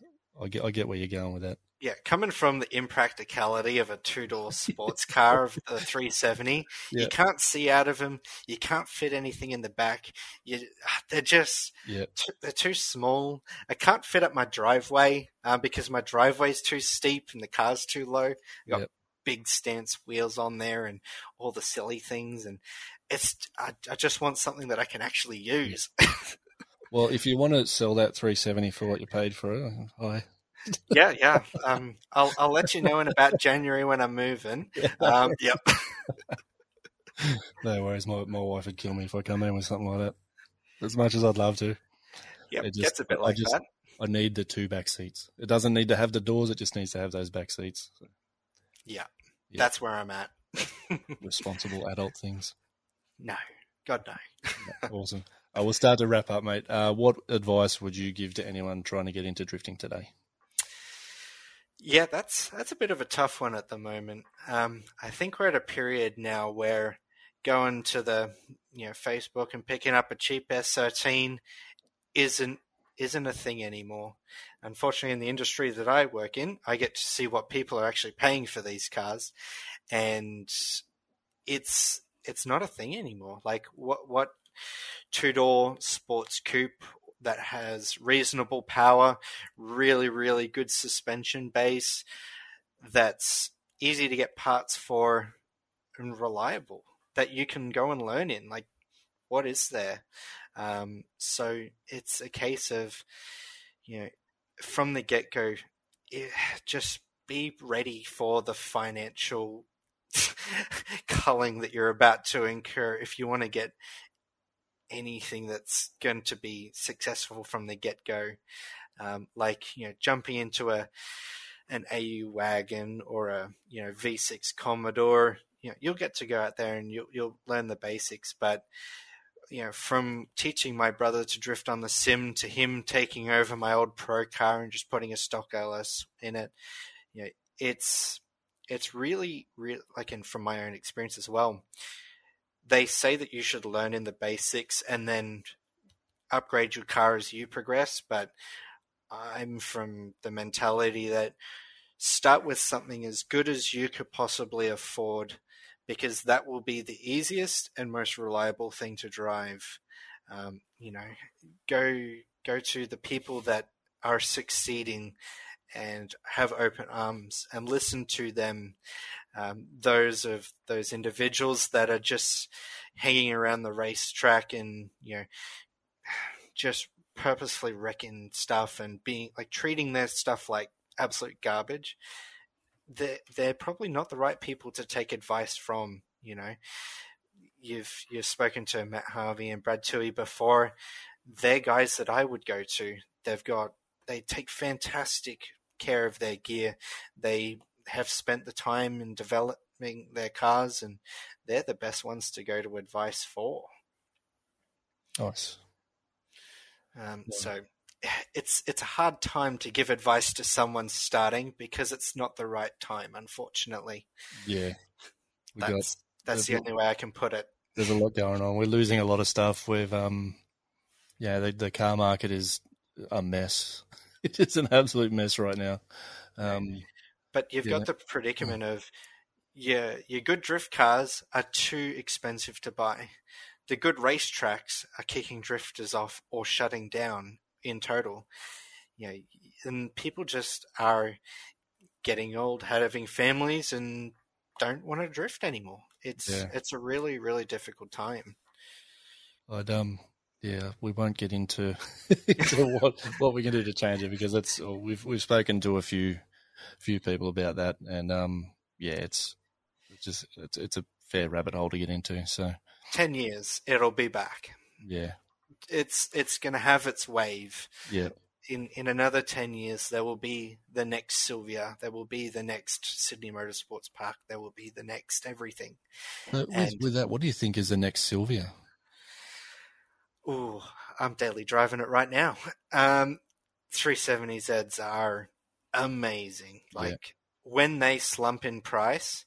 I get I get where you're going with that. Yeah, coming from the impracticality of a two door sports car of the 370, Yeah. you can't see out of them. You can't fit anything in the back. You, they're just Yeah. t- they're too small. I can't fit up my driveway uh, because my driveway's too steep and the car's too low. I got Yep. big stance wheels on there and all the silly things, and it's I, I just want something that I can actually use. Well, if you want to sell that 370 for what you paid for it, I yeah, yeah. Um, I'll I'll let you know in about January when I'm moving. Um, yep. no worries. My my wife would kill me if I come in with something like that. As much as I'd love to, Yep, It just- gets a bit I like just- that. I need the two back seats. It doesn't need to have the doors. It just needs to have those back seats. So, Yeah, Yeah. that's where I'm at. responsible adult things. no, God no. Awesome. I will start to wrap up, mate. Uh, what advice would you give to anyone trying to get into drifting today? Yeah, that's that's a bit of a tough one at the moment. Um, I think we're at a period now where going to the you know Facebook and picking up a cheap S13 isn't isn't a thing anymore. Unfortunately, in the industry that I work in, I get to see what people are actually paying for these cars, and it's it's not a thing anymore. Like what what two door sports coupe that has reasonable power, really really good suspension base, that's easy to get parts for and reliable that you can go and learn in. Like what is there? Um, so it's a case of, you know, from the get go, just be ready for the financial culling that you're about to incur if you want to get anything that's going to be successful from the get go. Um, like, you know, jumping into a, an AU wagon or a, you know, V6 Commodore, you know, you'll get to go out there and you'll, you'll learn the basics, but you know, from teaching my brother to drift on the sim to him taking over my old pro car and just putting a stock LS in it, you know, it's it's really, really like, and from my own experience as well, they say that you should learn in the basics and then upgrade your car as you progress. But I'm from the mentality that start with something as good as you could possibly afford because that will be the easiest and most reliable thing to drive. Um, you know, go go to the people that are succeeding and have open arms and listen to them. Um, those of those individuals that are just hanging around the racetrack and you know just purposefully wrecking stuff and being like treating their stuff like absolute garbage they're, they're probably not the right people to take advice from. You know, you've you've spoken to Matt Harvey and Brad Tuohy before. They're guys that I would go to. They've got they take fantastic care of their gear. They have spent the time in developing their cars, and they're the best ones to go to advice for. Nice. Um, Yeah. So it's it's a hard time to give advice to someone starting because it's not the right time, unfortunately. Yeah. We got That's that's the only way I can put it. there's a lot going on. We're losing a lot of stuff. With um, yeah, the the car market is a mess. It is an absolute mess right now. Um, But you've Yeah. got the predicament of your your good drift cars are too expensive to buy. The good racetracks are kicking drifters off or shutting down in total. You know, and people just are getting old, having families, and don't want to drift anymore. It's Yeah. it's a really really difficult time. I'd um, yeah, we won't get into, into what what we can do to change it because oh, we've we've spoken to a few few people about that, and um, yeah, it's it's just it's it's a fair rabbit hole to get into. So Ten years, it'll be back. yeah, It's it's going to have its wave. yeah, in in another 10 years there will be the next Sylvia there will be the next Sydney Motorsports Park there will be the next everything with, And- with that, what do you think is the next Sylvia? Ooh, I'm daily driving it right now um 370Zs are amazing Yeah. like when they slump in price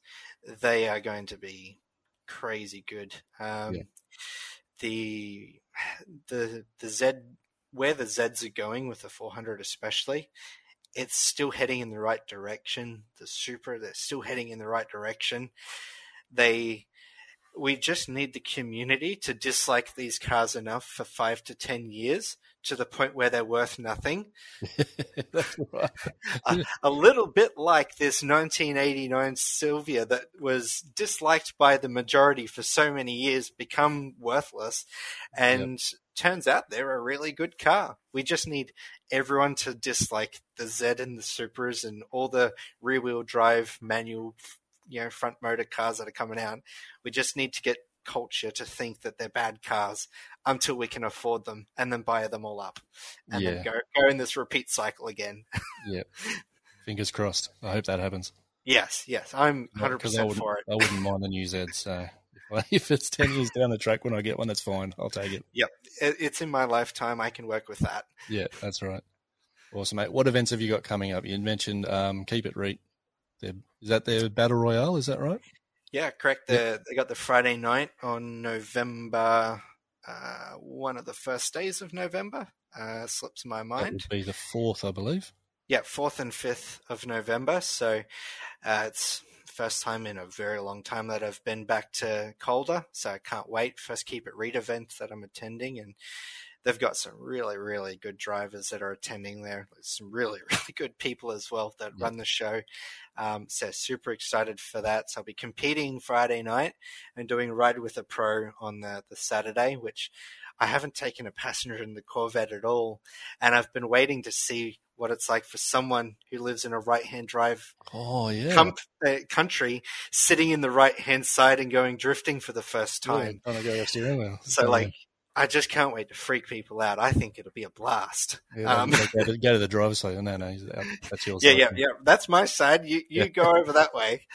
they are going to be crazy good um Yeah. the the the Z where the Zs are going with the 400 especially it's still heading in the right direction. The Supra, they're still heading in the right direction. They, we just need the community to dislike these cars enough for five to ten years to the point where they're worth nothing. Right. a, a little bit like this 1989 Sylvia that was disliked by the majority for so many years, become worthless, and turns out they're a really good car. We just need everyone to dislike the Z and the Supras and all the rear wheel drive manual, you know, front motor cars that are coming out. We just need to get culture to think that they're bad cars until we can afford them and then buy them all up and Yeah. then go go in this repeat cycle again. Yeah. Fingers crossed. I hope that happens. yes, yes, I'm Not- hundred 'cause I percent wouldn't, for it. I wouldn't mind the new Z. So if, it's ten years down the track when I get one, that's fine. I'll take it. Yep. It's in my lifetime. I can work with that. Yeah, that's right. Awesome, mate. What events have you got coming up? You mentioned um, Keep It Reet. Is that their battle royale? Is that right? Yeah, correct. The, They got the Friday night on November, uh, one of the first days of November. Uh, slips my mind. would be the fourth, I believe. Yeah, fourth and fifth of November. So uh, it's first time in a very long time that I've been back to Calder. So I can't wait. First Keep It Reet event that I'm attending, and they've got some really, really good drivers that are attending there. Some really, really good people as well that Yeah. run the show. Um, so super excited for that. So I'll be competing Friday night and doing Ride with a Pro on the, the Saturday, which I haven't taken a passenger in the Corvette at all. And I've been waiting to see what it's like for someone who lives in a right hand drive Oh yeah. com- uh, country sitting in the right hand side and going drifting for the first Yeah, time. trying to go steering wheel. So, like, I just can't wait to freak people out. I think it'll be a blast. yeah, um, go, to, go to the driver's side. No, no, that's yours. Yeah, yeah, yeah. That's my side. You you Yeah. go over that way.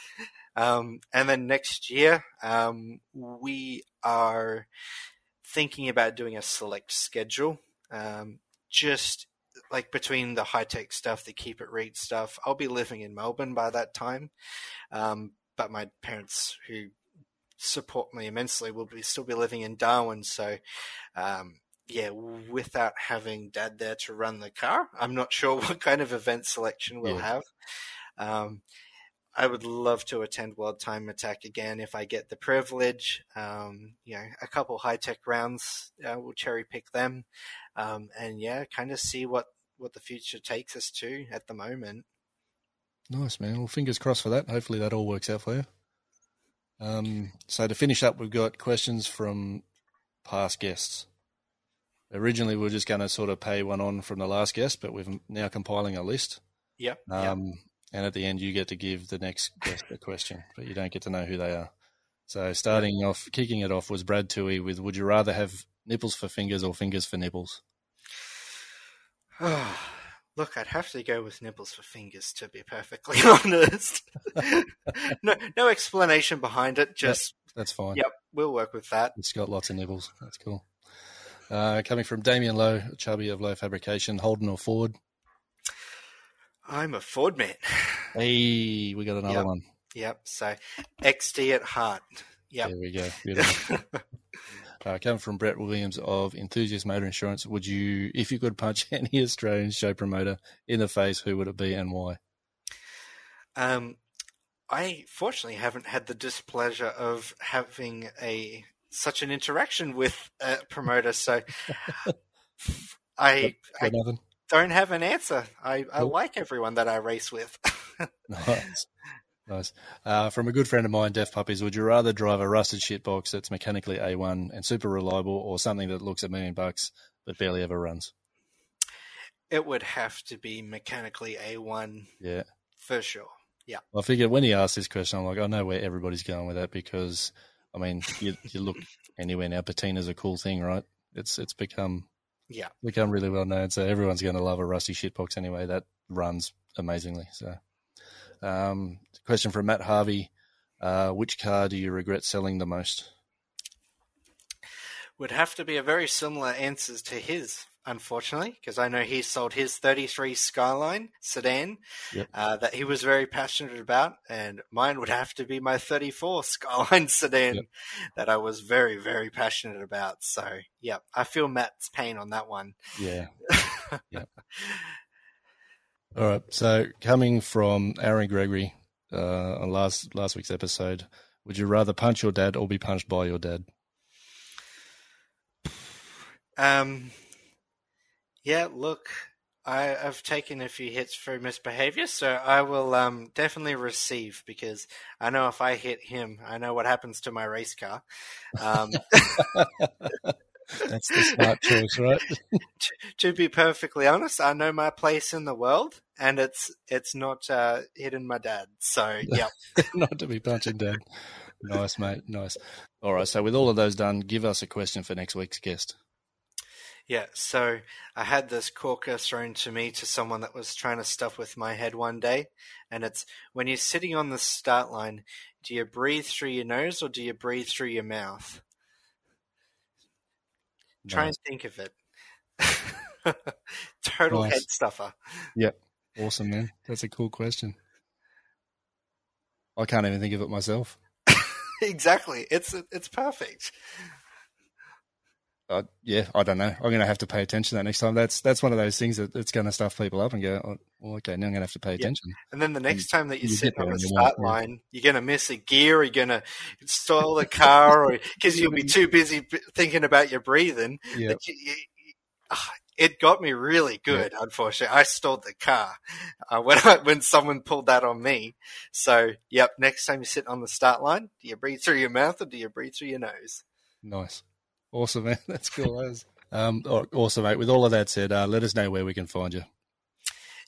Um, and then next year, um, we are thinking about doing a select schedule. Um, just like between the Hi-Tec stuff, the keep it reet stuff. I'll be living in Melbourne by that time. Um, but my parents who support me immensely We'll be still be living in Darwin. So, um, yeah, without having dad there to run the car, I'm not sure what kind of event selection we'll Yeah. have. Um, I would love to attend World Time Attack again if I get the privilege. Um, you know, a couple Hi-Tec rounds, uh, we'll cherry pick them, um, and yeah, kind of see what what the future takes us to at the moment. Nice, man. Well, fingers crossed for that. Hopefully that all works out for you. Um, so to finish up, we've got questions from past guests. Originally, we were just going to sort of pay one on from the last guest, but we're now compiling a list. Yep. yep. Um, And at the end, you get to give the next guest a question, but you don't get to know who they are. So starting off, kicking it off was Brad Tuohy with Would you rather have nipples for fingers or fingers for nipples? Look, I'd have to go with nipples for fingers to be perfectly honest. No, no explanation behind it. Just That's fine. yep, we'll work with that. It's got lots of nibbles. That's cool. Uh, coming from Damien Lowe, chubby of Lowe Fabrication, Holden or Ford? I'm a Ford man. Hey, we got another Yep. one. Yep. So XD at heart. Yep. There we go. Uh, coming from Brett Williams of Enthusiast Motor Insurance, would you, if you could punch any Australian show promoter in the face, who would it be and why? Um, I fortunately haven't had the displeasure of having a such an interaction with a promoter, so I I don't have an answer. I, I Cool. like everyone that I race with. Nice. Nice. Uh, from a good friend of mine, Deaf Puppies, would you rather drive a rusted shitbox that's mechanically A1 and super reliable or something that looks a million bucks but barely ever runs? it would have to be mechanically A1 Yeah. for sure. I figured when he asked this question, I'm like, I know where everybody's going with that because, I mean, you, you look anywhere now, patina's a cool thing, right? It's it's become Yeah. become really well known, so everyone's going to love a rusty shitbox anyway. That runs amazingly. So, um, question from Matt Harvey: uh, Which car do you regret selling the most? Would have to be a very similar answers to his, unfortunately, because I know he sold his 33 Skyline sedan Yep. uh, that he was very passionate about, and mine would have to be my 34 Skyline sedan Yep. that I was very, very passionate about. So, yeah, I feel Matt's pain on that one. Yeah, Yeah. All right. So coming from Aaron Gregory uh, on last last week's episode, would you rather punch your dad or be punched by your dad? Um, yeah, look, I, have taken a few hits for misbehavior, so I will um, definitely receive because I know if I hit him, I know what happens to my race car. Um, That's the smart choice, right? to, to, be perfectly honest, I know my place in the world, and it's it's not uh, hitting my dad. So yeah, not to be punching dad. Nice, mate. Nice. All right. So with all of those done, give us a question for next week's guest. Yeah, so I had this corker thrown to me to someone that was trying to stuff with my head one day, and it's when you're sitting on the start line, do you breathe through your nose or do you breathe through your mouth? Try and think of it. Total nice. head stuffer. Yep. Awesome, man. That's a cool question. I can't even think of it myself. exactly. It's it's perfect. Uh, yeah, I don't know. I'm going to have to pay attention to that next time. That's that's one of those things that it's going to stuff people up and go, oh, well, okay, now I'm going to have to pay attention. And then the next and time that you, you sit on the start line, you're going to miss a gear, or you're going to stall the car, or because you'll be too busy thinking about your breathing. Yeah. You, ah, it got me really good. Yeah. Unfortunately, I stalled the car uh, when I, when someone pulled that on me. So, yep. Next time you sit on the start line, do you breathe through your mouth or do you breathe through your nose? Nice. Awesome, man. That's cool. um, awesome, mate. With all of that said, uh, let us know where we can find you.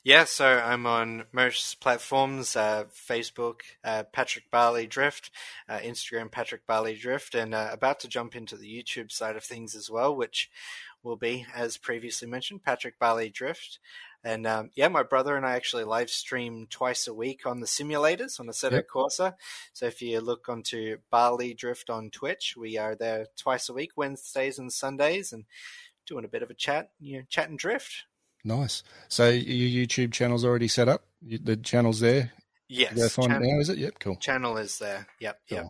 Yeah, so I'm on most platforms uh, Facebook, uh, Patrick Barley Drift, uh, Instagram, Patrick Barley Drift, and uh, about to jump into the YouTube side of things as well, which will be, as previously mentioned, Patrick Barley Drift. And um, yeah, my brother and I actually live stream twice a week on the simulators on Assetto yep. Corsa. So if you look onto Barley Drift on Twitch, we are there twice a week, Wednesdays and Sundays, and doing a bit of a chat, you know, chat and drift. Nice. So your YouTube channel's already set up. The channel's there. Yes. Go find channel, it now, is it? Yep. Cool. Channel is there. Yep. Cool. Yep.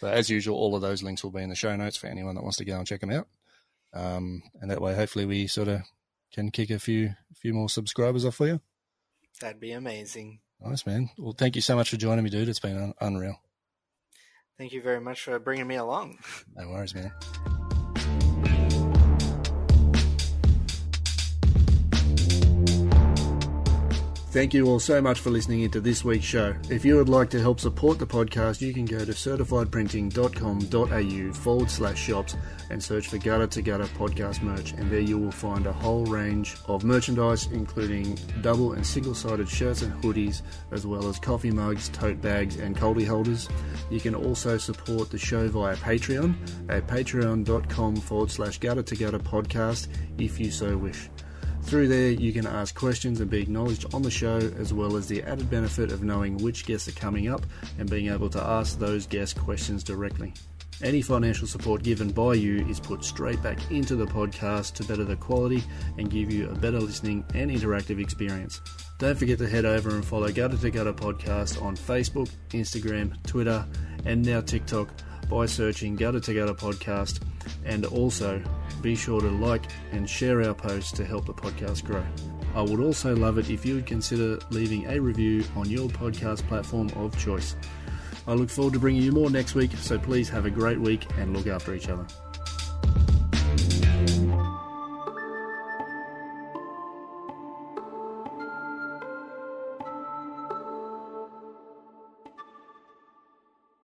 So as usual, all of those links will be in the show notes for anyone that wants to go and check them out. Um, and that way, hopefully, we sort of can kick a few few more subscribers off for you. That'd be amazing. Nice, man. Well, thank you so much for joining me, dude. It's been un- unreal. Thank you very much for bringing me along. No worries, man. Thank you all so much for listening into this week's show. If you would like to help support the podcast, you can go to certifiedprinting.com.au forward slash shops and search for Gutter to Gutter podcast merch, and there you will find a whole range of merchandise, including double and single sided shirts and hoodies, as well as coffee mugs, tote bags, and coldie holders. You can also support the show via Patreon at patreon.com forward slash Gutter to Gutter podcast if you so wish. Through there, you can ask questions and be acknowledged on the show, as well as the added benefit of knowing which guests are coming up and being able to ask those guests questions directly. Any financial support given by you is put straight back into the podcast to better the quality and give you a better listening and interactive experience. Don't forget to head over and follow Gutter to Gutter Podcast on Facebook, Instagram, Twitter, and now TikTok by searching Gutter to Gutter Podcast. And also be sure to like and share our posts to help the podcast grow. I would also love it if you would consider leaving a review on your podcast platform of choice. I look forward to bringing you more next week, so please have a great week and look after each other.